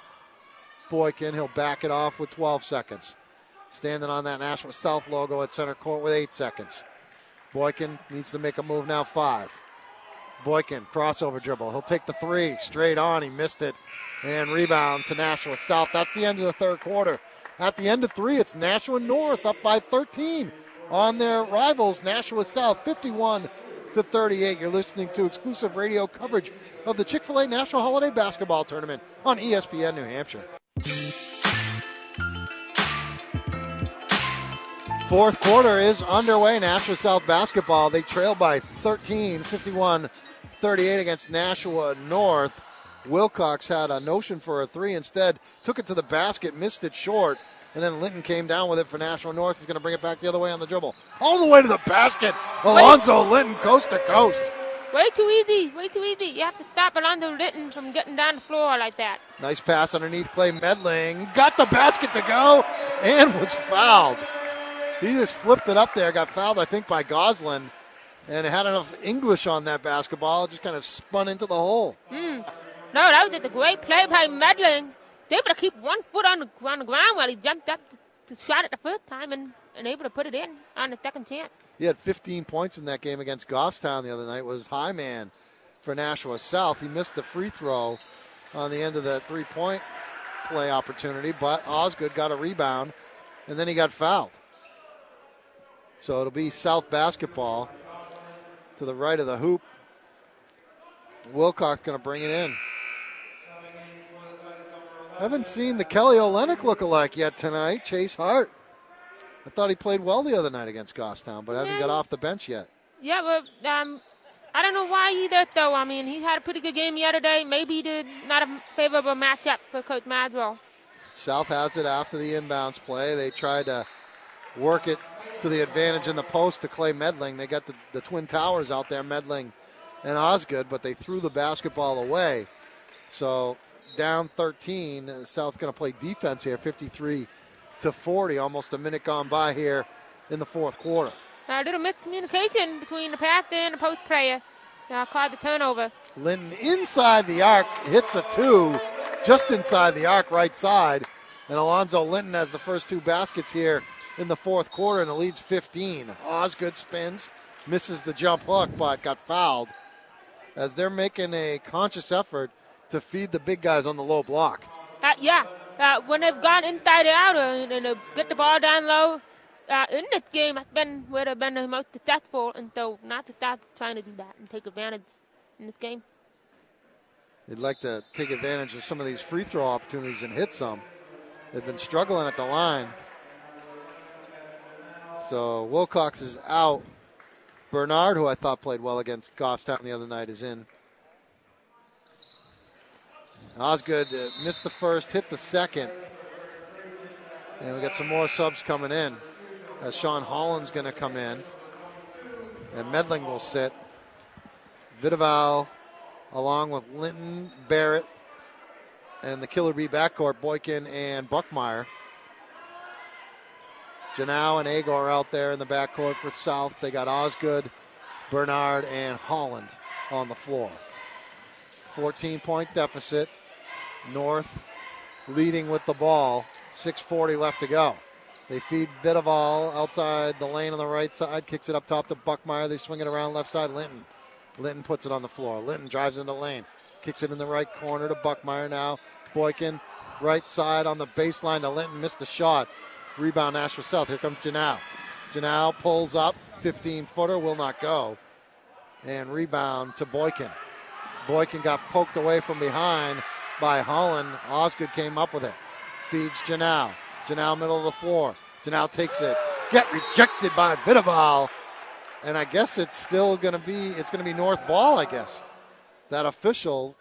Boykin. He'll back it off with 12 seconds. Standing on that Nashua South logo at center court with 8 seconds. Boykin needs to make a move now, 5. Boykin, crossover dribble. He'll take the three straight on. He missed it. And rebound to Nashua South. That's the end of the third quarter. At the end of three, it's Nashua North up by 13 on their rivals, Nashua South, 51 to 38. You're listening to exclusive radio coverage of the Chick fil A National Holiday Basketball Tournament on ESPN New Hampshire. Fourth quarter is underway. Nashua South basketball. They trail by 13, 51 38 against Nashua North. Wilcox had a notion for a three, instead took it to the basket, missed it short, and then Linton came down with it for Nashua North. He's going to bring it back the other way on the dribble. All the way to the basket. Alonzo Linton, coast to coast. Way too easy. Way too easy. You have to stop Alonzo Linton from getting down the floor like that. Nice pass underneath Clay Medling. Got the basket to go and was fouled. He just flipped it up there. Got fouled, I think, by Goslin. And had enough English on that basketball. It just kind of spun into the hole. Mm. No, that was just a great play by Medling. They able to keep one foot on the, on the ground while he jumped up to, to shot it the first time and, and able to put it in on the second chance. He had 15 points in that game against Goffstown the other night. Was high man for Nashua South. He missed the free throw on the end of the three point play opportunity, but Osgood got a rebound and then he got fouled. So it'll be South basketball to the right of the hoop. Wilcox going to bring it in. Haven't seen the Kelly Olynyk look-alike yet tonight. Chase Hart. I thought he played well the other night against Goffstown, but hasn't Yeah. got off the bench yet. Yeah, but um, I don't know why he did though. I mean, he had a pretty good game the other day. Maybe he did not a favorable matchup for Coach Madrill. South has it after the inbounds play. They tried to work it to the advantage in the post to Clay Medling. They got the, the Twin Towers out there, Medling and Osgood, but they threw the basketball away. So down 13, uh, South going to play defense here, 53 to 40, almost a minute gone by here in the fourth quarter. A little miscommunication between the pass and the post player Now caused the turnover. Linton inside the arc hits a two, just inside the arc right side. And Alonzo Linton has the first two baskets here in the fourth quarter and it leads 15. Osgood spins, misses the jump hook, but got fouled as they're making a conscious effort to feed the big guys on the low block. Uh, yeah, uh, when they've gone inside and out and, and get the ball down low, uh, in this game has been where they've been the most successful, and so not to stop trying to do that and take advantage in this game. They'd like to take advantage of some of these free throw opportunities and hit some. They've been struggling at the line. So Wilcox is out. Bernard, who I thought played well against Goffstown the other night, is in. Osgood uh, missed the first, hit the second. And we got some more subs coming in. As Sean Holland's going to come in. And Medling will sit. Vidaval along with Linton, Barrett, and the Killer Bee backcourt, Boykin and Buckmeyer. Janau and Agor out there in the backcourt for South. They got Osgood, Bernard, and Holland on the floor. 14 point deficit. North leading with the ball. 6.40 left to go. They feed Vidaval outside the lane on the right side, kicks it up top to Buckmeyer. They swing it around left side. Linton. Linton puts it on the floor. Linton drives into the lane, kicks it in the right corner to Buckmeyer now. Boykin, right side on the baseline to Linton, missed the shot. Rebound Nashua South. Here comes Janau. Janau pulls up, 15 footer, will not go. And rebound to Boykin. Boykin got poked away from behind by Holland. Osgood came up with it. Feeds Janau. Janau middle of the floor. Janau takes it. Get rejected by Vidaval. And I guess it's still going to be it's going to be North ball. I guess that official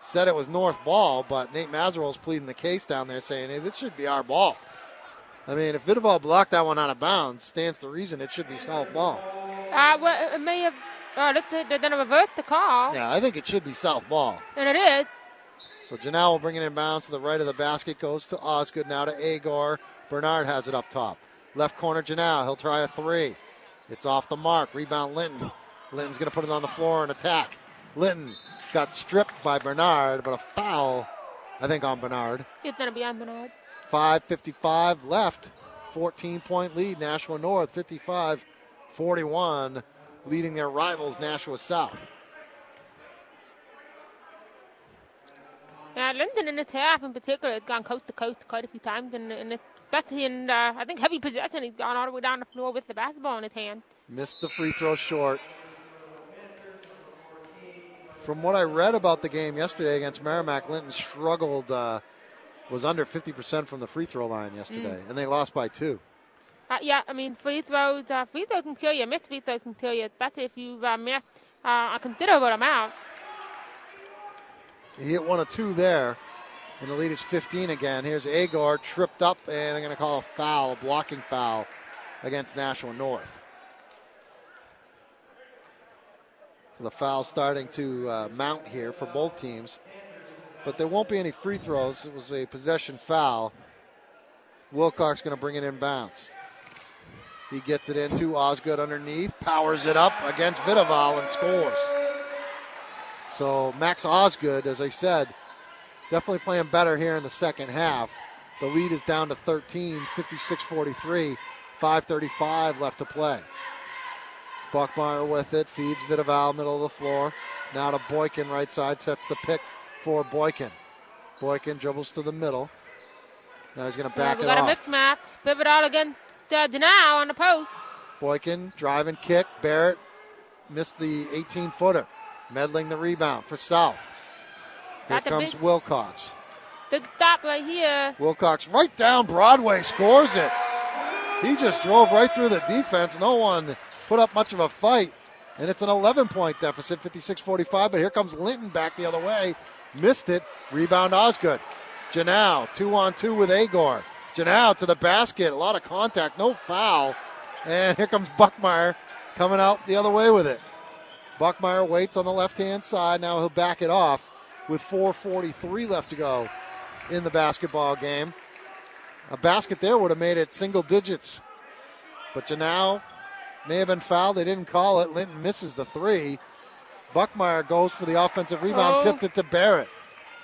said it was North ball, but Nate Mazeral's pleading the case down there, saying, "Hey, this should be our ball." I mean, if Vidaval blocked that one out of bounds, stands to reason it should be South ball. Uh, well, it may have uh, looked at, then reversed the call. Yeah, I think it should be South ball. And it is. So Janelle will bring it in bounds to the right of the basket, goes to Osgood, now to Agor. Bernard has it up top. Left corner, Janelle. He'll try a three. It's off the mark. Rebound, Linton. Linton's going to put it on the floor and attack. Linton got stripped by Bernard, but a foul, I think, on Bernard. It's going to be on Bernard. 5.55 left. 14 point lead, Nashua North, 55 41, leading their rivals, Nashua South. Yeah, Linton in the half in particular has gone coast to coast quite a few times, and, and especially in, uh, I think, heavy possession, he's gone all the way down the floor with the basketball in his hand. Missed the free throw short. From what I read about the game yesterday against Merrimack, Linton struggled, uh, was under 50% from the free throw line yesterday, mm. and they lost by two. Uh, yeah, I mean, free throws, uh, free throws can kill you. Missed free throws can kill you, especially if you've uh, missed uh, a considerable amount. He hit one or two there, and the lead is 15 again. Here's Agor tripped up, and they're going to call a foul, a blocking foul against Nashua North. So the foul starting to uh, mount here for both teams. But there won't be any free throws. It was a possession foul. Wilcox going to bring it in bounce. He gets it into Osgood underneath, powers it up against Vidaval and scores. So Max Osgood, as I said, definitely playing better here in the second half. The lead is down to 13, 56 43, 5.35 left to play. Buckmeyer with it, feeds Vidaval, middle of the floor. Now to Boykin, right side, sets the pick for Boykin. Boykin dribbles to the middle. Now he's going to back yeah, it off. We got a mismatch. Pivot out against uh, Janau on the post. Boykin, drive and kick. Barrett missed the 18 footer. Medling the rebound for South. Here Got comes big, Wilcox. Big stop right here. Wilcox right down Broadway scores it. He just drove right through the defense. No one put up much of a fight. And it's an 11 point deficit, 56 45. But here comes Linton back the other way. Missed it. Rebound Osgood. Janau, two on two with Agor. Janau to the basket. A lot of contact, no foul. And here comes Buckmeyer coming out the other way with it. Buckmeyer waits on the left hand side. Now he'll back it off with 4.43 left to go in the basketball game. A basket there would have made it single digits. But Janau may have been fouled. They didn't call it. Linton misses the three. Buckmeyer goes for the offensive rebound, oh. tipped it to Barrett.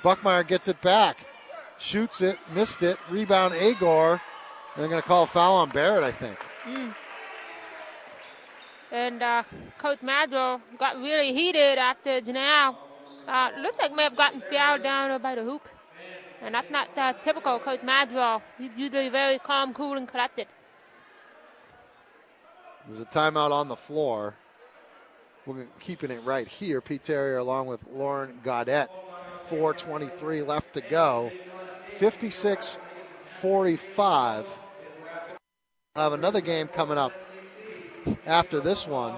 Buckmeyer gets it back, shoots it, missed it. Rebound Agor. And they're going to call a foul on Barrett, I think. Mm. And uh, Coach Madrill got really heated after Janelle. Uh, looks like may have gotten fouled down by the hoop. And that's not uh, typical Coach Madrill. He's usually very calm, cool, and collected. There's a timeout on the floor. We're keeping it right here. Pete Terrier along with Lauren Gaudet. 4.23 left to go. 56 45. I have another game coming up after this one.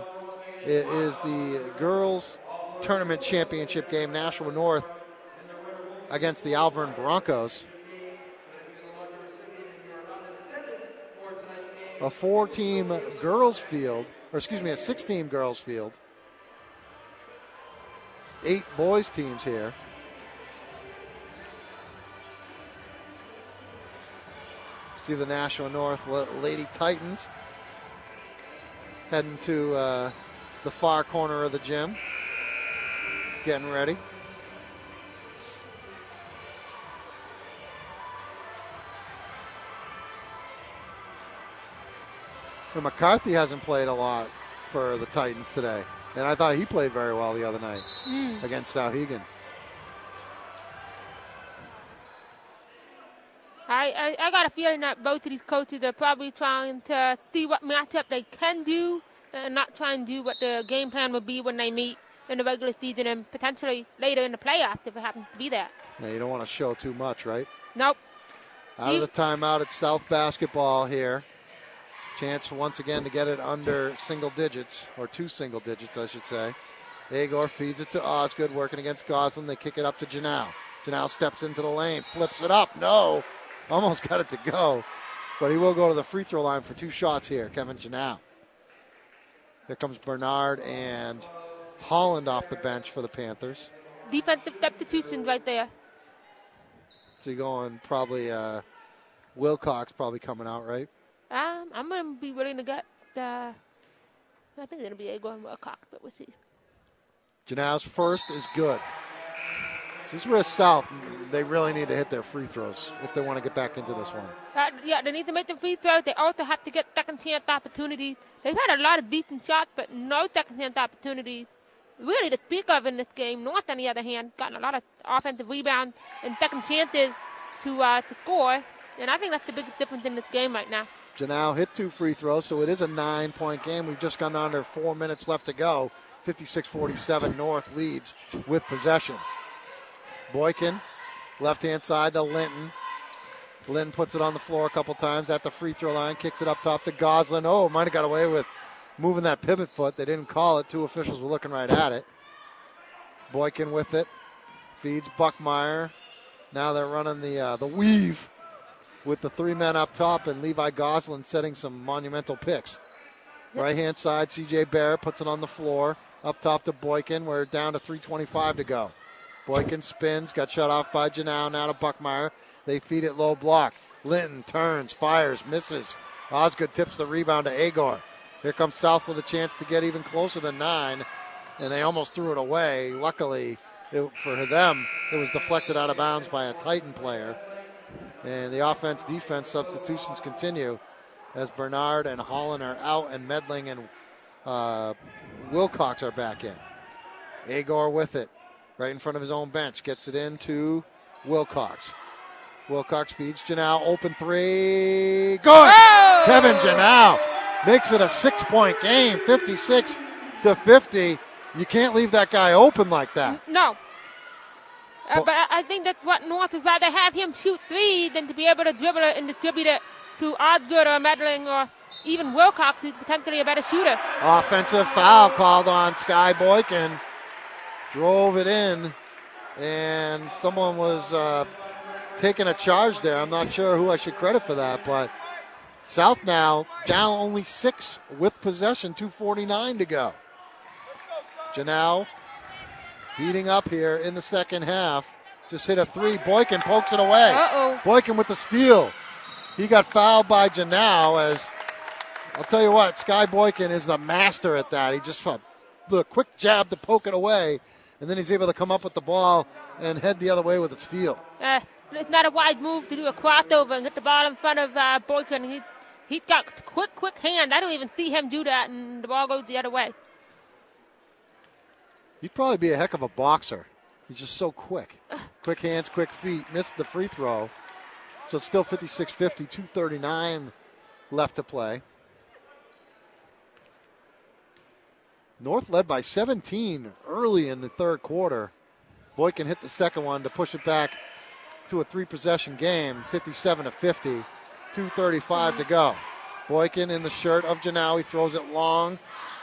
It is the girls tournament championship game, Nashua North against the Alvirne Broncos. A four team girls field, or excuse me, a six team girls field. Eight boys teams here. See the Nashua North Lady Titans heading to uh, the far corner of the gym, getting ready. And McCarthy hasn't played a lot for the Titans today. And I thought he played very well the other night mm. against Souhegan. I, I, I got a feeling that both of these coaches are probably trying to see what matchup they can do and not try and do what the game plan would be when they meet in the regular season and potentially later in the playoffs if it happens to be there. Yeah, you don't want to show too much, right? Nope. Out of the timeout, it's South basketball here. Chance once again to get it under single digits, or two single digits, I should say. Agor feeds it to Osgood, working against Goslin. They kick it up to Janelle. Janelle steps into the lane, flips it up. No, almost got it to go. But he will go to the free throw line for two shots here, Kevin Janelle. Here comes Bernard and Holland off the bench for the Panthers. Defensive substitutions right there. So you're going probably uh, Wilcox probably coming out, right? Um, I'm going to be willing to get, uh, I think it'll be Agor and Wilcox, but we'll see. Janow's first is good. Is where South, they really need to hit their free throws if they want to get back into this one. Uh, yeah, they need to make the free throws. They also have to get second chance opportunities. They've had a lot of decent shots, but no second chance opportunities really to speak of in this game. North, on the other hand, gotten a lot of offensive rebounds and second chances to uh, to score, and I think that's the biggest difference in this game right now. Janelle hit two free throws, so it is a nine point game. We've just gone under four minutes left to go. 56 47 North leads with possession. Boykin, left hand side to Linton. Linton puts it on the floor a couple times at the free throw line, kicks it up top to Goslin. Oh, might have got away with moving that pivot foot. They didn't call it. Two officials were looking right at it. Boykin with it, feeds Buckmeyer. Now they're running the uh, the weave with the three men up top and Levi Goslin setting some monumental picks. Right hand side, CJ Barrett puts it on the floor. Up top to Boykin. We're down to 3.25 to go. Boykin spins, got shut off by Janelle. Now to Buckmeyer. They feed it low block. Linton turns, fires, misses. Osgood tips the rebound to Agor. Here comes South with a chance to get even closer than nine, and they almost threw it away. Luckily, it, for them, it was deflected out of bounds by a Titan player. And the offense defense substitutions continue as Bernard and Holland are out, and Medling and uh, Wilcox are back in. Agor with it, right in front of his own bench, gets it into Wilcox. Wilcox feeds Janelle, open three, good. Oh! Kevin Janelle makes it a six-point game, 56 to 50. You can't leave that guy open like that. No, uh, but I think that's what North would rather have him shoot three than to be able to dribble it and distribute it to Osgood or Medling or even Wilcox, who's potentially a better shooter. Offensive foul called on Sky Boykin. Drove it in, and someone was uh, taking a charge there. I'm not sure who I should credit for that, but South now down only six with possession, 2.49 to go. Janelle heating up here in the second half. Just hit a three. Boykin pokes it away. Uh-oh. Boykin with the steal. He got fouled by Janelle as I'll tell you what, Sky Boykin is the master at that. He just felt the quick jab to poke it away, and then he's able to come up with the ball and head the other way with a steal. Uh, it's not a wide move to do a crossover and get the ball in front of uh, Boykin. He, he's got quick, quick hand. I don't even see him do that, and the ball goes the other way. He'd probably be a heck of a boxer. He's just so quick. quick hands, quick feet. Missed the free throw. So it's still 56 50, 239 left to play. North led by 17 early in the third quarter. Boykin hit the second one to push it back to a three possession game, 57 to 50, 235 to go. Boykin in the shirt of Janawi throws it long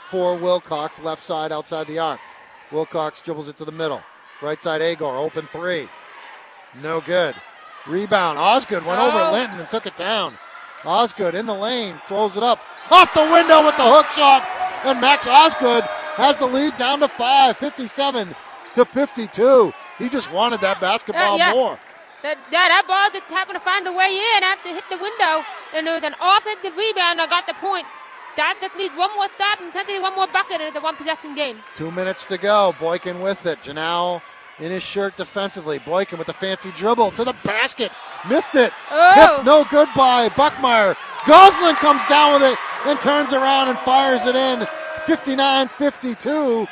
for Wilcox, left side outside the arc. Wilcox dribbles it to the middle. Right side Agor, open three. No good. Rebound. Osgood went over Oh. Linton and took it down. Osgood in the lane, throws it up. Off the window with the hook shot. And Max Osgood has the lead down to five, 57 to 52. He just wanted that basketball Uh, yeah. more. That, yeah, that ball just happened to find a way in after it hit the window, and there was an offensive rebound that got the point. Just needs one more stop and essentially one more bucket, and it's a one possession game. Two minutes to go. Boykin with it. Janelle in his shirt defensively. Boykin with the fancy dribble to the basket. Missed it. Oh. Tip no good by Buckmeyer. Goslin comes down with it and turns around and fires it in. 59 52.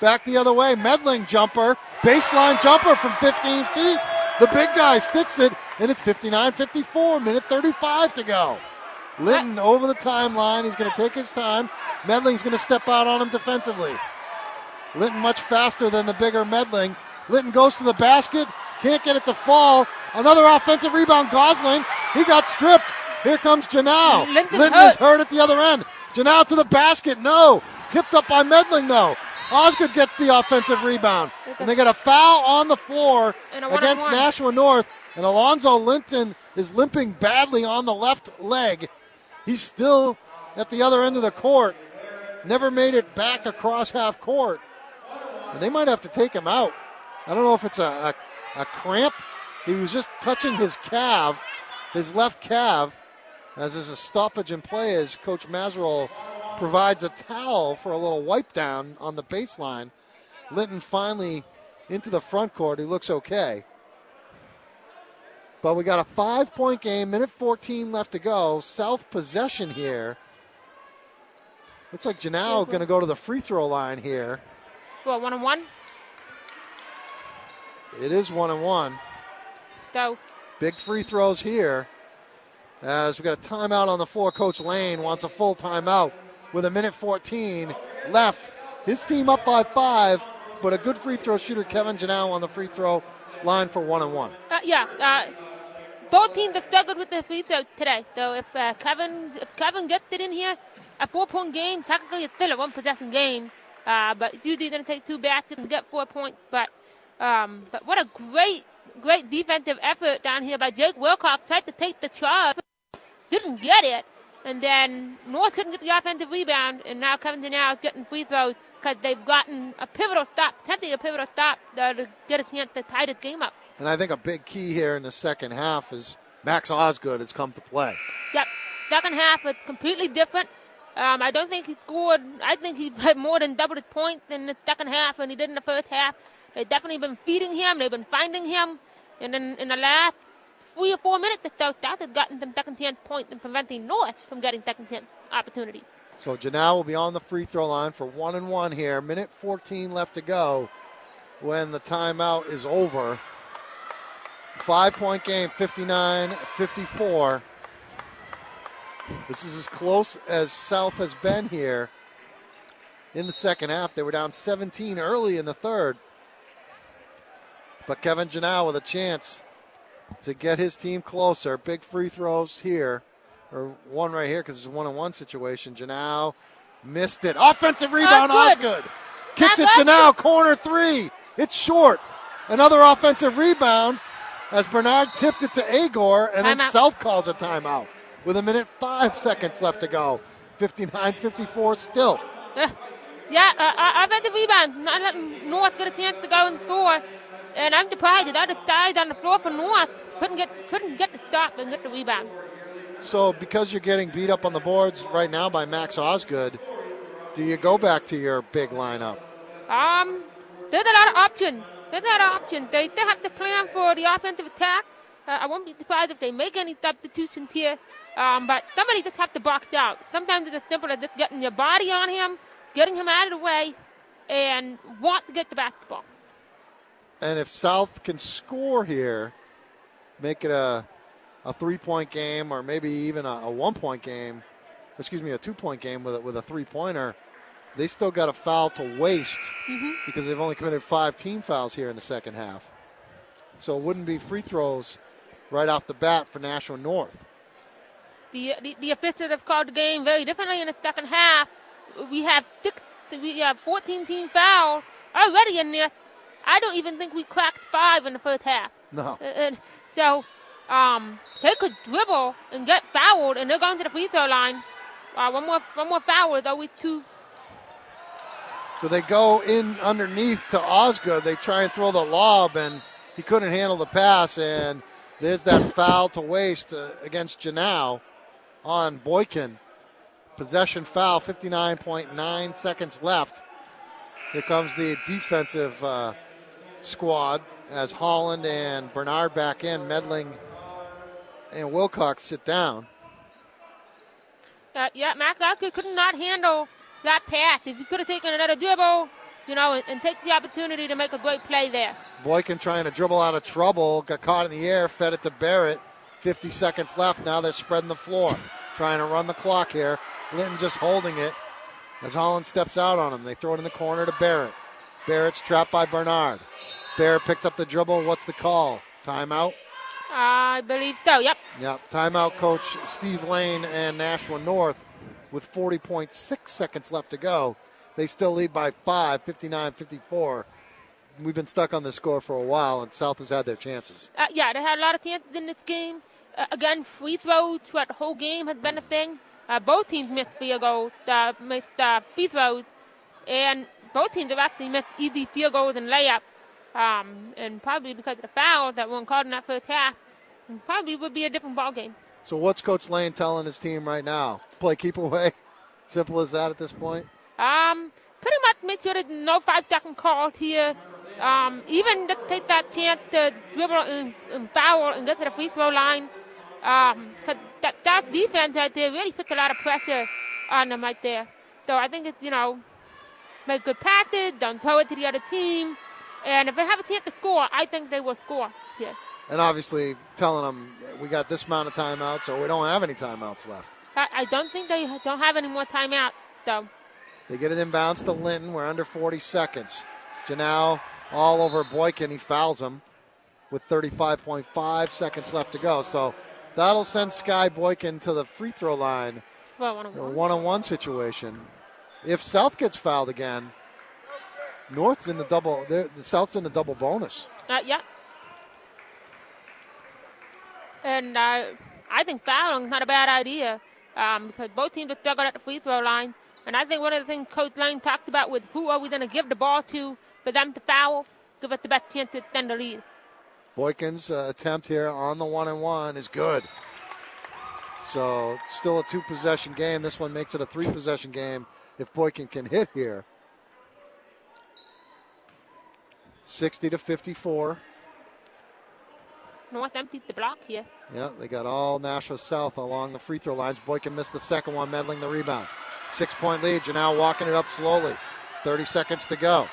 Back the other way. Medling jumper. Baseline jumper from 15 feet. The big guy sticks it, and it's 59 54. Minute 35 to go. Linton over the timeline. He's going to take his time. Medling's going to step out on him defensively. Linton much faster than the bigger Medling. Linton goes to the basket, can't get it to fall. Another offensive rebound, Goslin. He got stripped. Here comes Janau. Linton's Linton is hurt. hurt at the other end. Janau to the basket, no. Tipped up by Medling, no. Osgood gets the offensive rebound. And they get a foul on the floor against. Nashua North. And Alonzo Linton is limping badly on the left leg. He's still at the other end of the court. Never made it back across half court. And they might have to take him out. I don't know if it's a, a, a cramp. He was just touching his calf, his left calf, as is a stoppage in play as Coach Mazerol provides a towel for a little wipe down on the baseline. Linton finally into the front court. He looks okay. But we got a five point game, minute 14 left to go. South possession here. Looks like Janelle going to go to the free throw line here. Well, one on one. It is one and one. So Big free throws here. As we got a timeout on the floor, Coach Lane wants a full timeout with a minute 14 left. His team up by five, but a good free throw shooter, Kevin Janelle, on the free throw line for one and one. Uh, yeah, uh, both teams have struggled with the free throw today. So if uh, Kevin if Kevin gets it in here, a four point game technically it's still a one possession game. Uh, but it's usually going to take two baskets and get four points. But um, but what a great great defensive effort down here by Jake Wilcox. Tried to take the charge, didn't get it, and then North couldn't get the offensive rebound, and now Kevin is getting free throws because they've gotten a pivotal stop, potentially a pivotal stop uh, to get a chance to tie this game up. And I think a big key here in the second half is Max Osgood has come to play. Yep. Second half is completely different. Um, I don't think he scored. I think he had more than double his points in the second half than he did in the first half. They've definitely been feeding him. They've been finding him. And then in the last three or four minutes so, South has gotten some second chance points and preventing North from getting second chance opportunities. So Janelle will be on the free throw line for one and one here. Minute 14 left to go when the timeout is over. Five point game, 59 54. This is as close as South has been here in the second half. They were down 17 early in the third. But Kevin Janelle with a chance to get his team closer. Big free throws here or one right here because it's a one on one situation. Janau missed it. Offensive rebound, Osgood. Osgood. Kicks it to now, corner three. It's short. Another offensive rebound as Bernard tipped it to Agor, and then. South calls a timeout with a minute five seconds left to go. 59 54 still. Yeah, yeah uh, had the rebound. Not letting North get a chance to go and score. And I'm surprised I just died on the floor for North couldn't get couldn't get the stop and get the rebound. So, because you're getting beat up on the boards right now by Max Osgood, do you go back to your big lineup? Um, there's a lot of options. Lot of options. They still have to plan for the offensive attack. Uh, I won't be surprised if they make any substitutions here. Um, but somebody just have to box out. Sometimes it's as simple as just getting your body on him, getting him out of the way, and want to get the basketball. And if South can score here, make it a, a three point game or maybe even a, a one point game, excuse me, a two point game with a, with a three pointer, they still got a foul to waste because they've only committed five team fouls here in the second half. So it wouldn't be free throws right off the bat for Nashua North. The, the, the officials have called the game very differently in the second half. We have six, we have 14 team fouls already in there. I don't even think we cracked five in the first half. No. Uh, And so um, they could dribble and get fouled, and they're going to the free throw line. Uh, one more, one more foul is always two. So they go in underneath to Osgood. They try and throw the lob, and he couldn't handle the pass. And there's that foul to waste uh, against Janau on Boykin. Possession foul, 59.9 seconds left. Here comes the defensive uh, squad as Holland and Bernard back in, Medling and Wilcox sit down. Uh, yeah, Mac Osgood could not handle that path. If he could have taken another dribble, you know, and, and take the opportunity to make a great play there. Boykin trying to dribble out of trouble, got caught in the air, fed it to Barrett. 50 seconds left. Now they're spreading the floor, trying to run the clock here. Linton just holding it as Holland steps out on him. They throw it in the corner to Barrett. Barrett's trapped by Bernard. Barrett picks up the dribble. What's the call? Timeout? I believe so. Yep. Yep. Timeout coach Steve Lane and Nashua North with 40.6 seconds left to go. They still lead by five, 59 54. We've been stuck on this score for a while, and South has had their chances. Uh, yeah, they had a lot of chances in this game. Uh, again, free throws throughout the whole game has been a thing. Uh, both teams missed field goals, uh, missed uh, free throws, and both teams have actually missed easy field goals and layups. Um, and probably because of the fouls that weren't called in that first half, and probably would be a different ball game. So, what's Coach Lane telling his team right now? Play keep away. <laughs> Simple as that at this point. Um, pretty much make sure there's no five second calls here. Um, even just take that chance to dribble and, and foul and get to the free throw line. Um, 'cause that, that defense right there really puts a lot of pressure on them right there. So I think it's, you know, make good passes, don't throw it to the other team. And if they have a chance to score, I think they will score here. And obviously, telling them we got this amount of timeouts, or we don't have any timeouts left. I, I don't think they don't have any more timeout, though. They get it inbounds to Linton. We're under 40 seconds. Janau all over Boykin. He fouls him with 35.5 seconds left to go. So that'll send Sky Boykin to the free throw line. Well, one-on-one. one on one situation. If South gets fouled again, North's in the double. The South's in the double bonus. Uh, yeah. And uh, I think fouling is not a bad idea um, because both teams are struggling at the free throw line. And I think one of the things Coach Lane talked about was who are we going to give the ball to for them to foul, give us the best chance to extend the lead. Boykin's uh, attempt here on the one and one is good. So still a two possession game. This one makes it a three possession game if Boykin can hit here. 60 to 54. North empties the block here. Yeah, they got all Nashua South along the free throw lines. Boykin missed the second one, Medling the rebound. Six point lead. Janau walking it up slowly. 30 seconds to go.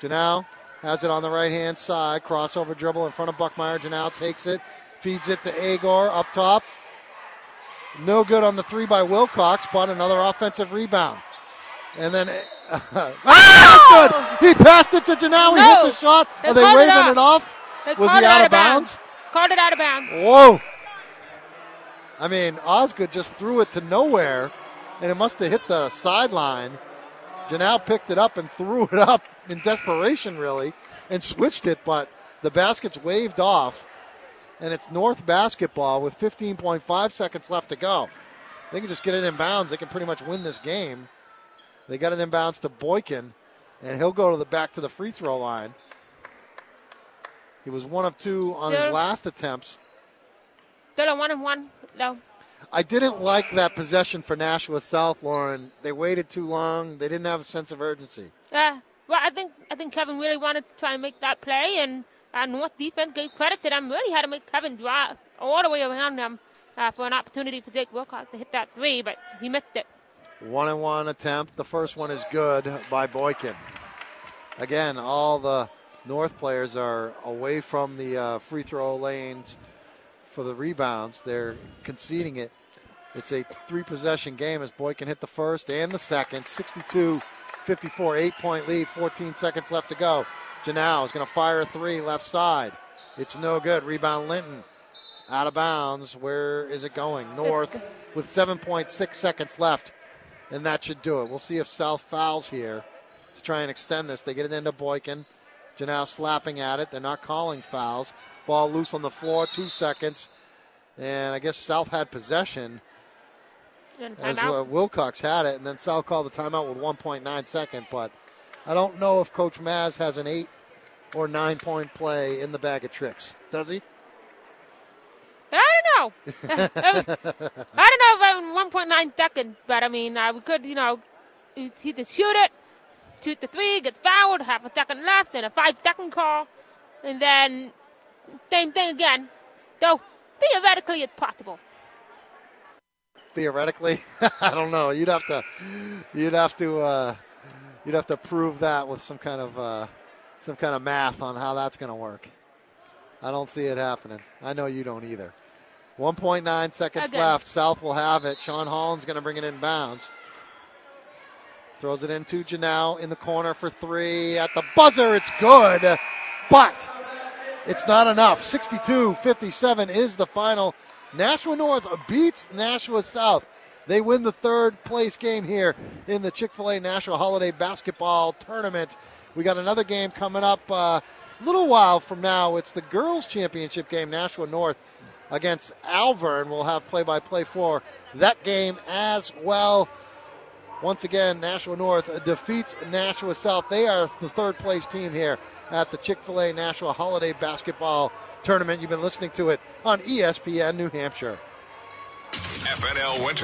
Janau has it on the right hand side. Crossover dribble in front of Buckmeyer. Janau takes it, feeds it to Agor up top. No good on the three by Wilcox, but another offensive rebound. And then <laughs> ah, that's good. He passed it to Janau. He No. hit the shot. Are they waving off. it off? Was he it out of bounds? Called it out of bounds. Whoa! I mean, Osgood just threw it to nowhere, and it must have hit the sideline. Janelle picked it up and threw it up in desperation, really, and switched it, but the basket's waved off, and it's North basketball with 15.5 seconds left to go. They can just get it in bounds. They can pretty much win this game. They got it in bounds to Boykin, and he'll go to the back to the free throw line. He was one of two on his last attempts. Still a one and one, though. I didn't like that possession for Nashua South, Lauren. They waited too long. They didn't have a sense of urgency. Yeah. Well, I think I think Kevin really wanted to try and make that play, and uh, North defense gave credit to them. Really had to make Kevin drive all the way around them uh, for an opportunity for Jake Wilcox to hit that three, but he missed it. One and one attempt. The first one is good by Boykin. Again, all the North players are away from the uh, free throw lanes for the rebounds. They're conceding it. It's a three possession game as Boykin hit the first and the second. 62 54 eight point lead, 14 seconds left to go. Janau is going to fire a three left side. It's no good. Rebound Linton out of bounds. Where is it going? North with 7.6 seconds left, and that should do it. We'll see if South fouls here to try and extend this. They get it into Boykin. Janau slapping at it. They're not calling fouls. Ball loose on the floor, two seconds. And I guess South had possession as uh, Wilcox had it, and then South called the timeout with 1.9 second. But I don't know if Coach Maz has an eight or nine point play in the bag of tricks. Does he? I don't know. <laughs> <laughs> I don't know about 1.9 seconds, but I mean, uh, we could, you know, either shoot it, shoot the three, gets fouled, half a second left, and a five second call, and then same thing again. Though theoretically it's possible. Theoretically, <laughs> I don't know. You'd have to, you'd have to, uh, you'd have to prove that with some kind of, uh, some kind of math on how that's going to work. I don't see it happening. I know you don't either. 1.9 seconds left. South will have it. Sean Holland's going to bring it in bounds. Throws it into Janau in the corner for three. At the buzzer, it's good, but it's not enough. 62 57 is the final. Nashua North beats Nashua South. They win the third place game here in the Chick fil A National Holiday Basketball Tournament. We got another game coming up uh, a little while from now. It's the girls' championship game, Nashua North against Alvirne. We'll have play by play for that game as well. Once again, Nashua North defeats Nashua South. They are the third place team here at the Chick fil A Nashua Holiday Basketball Tournament. You've been listening to it on ESPN New Hampshire. FNL Winter.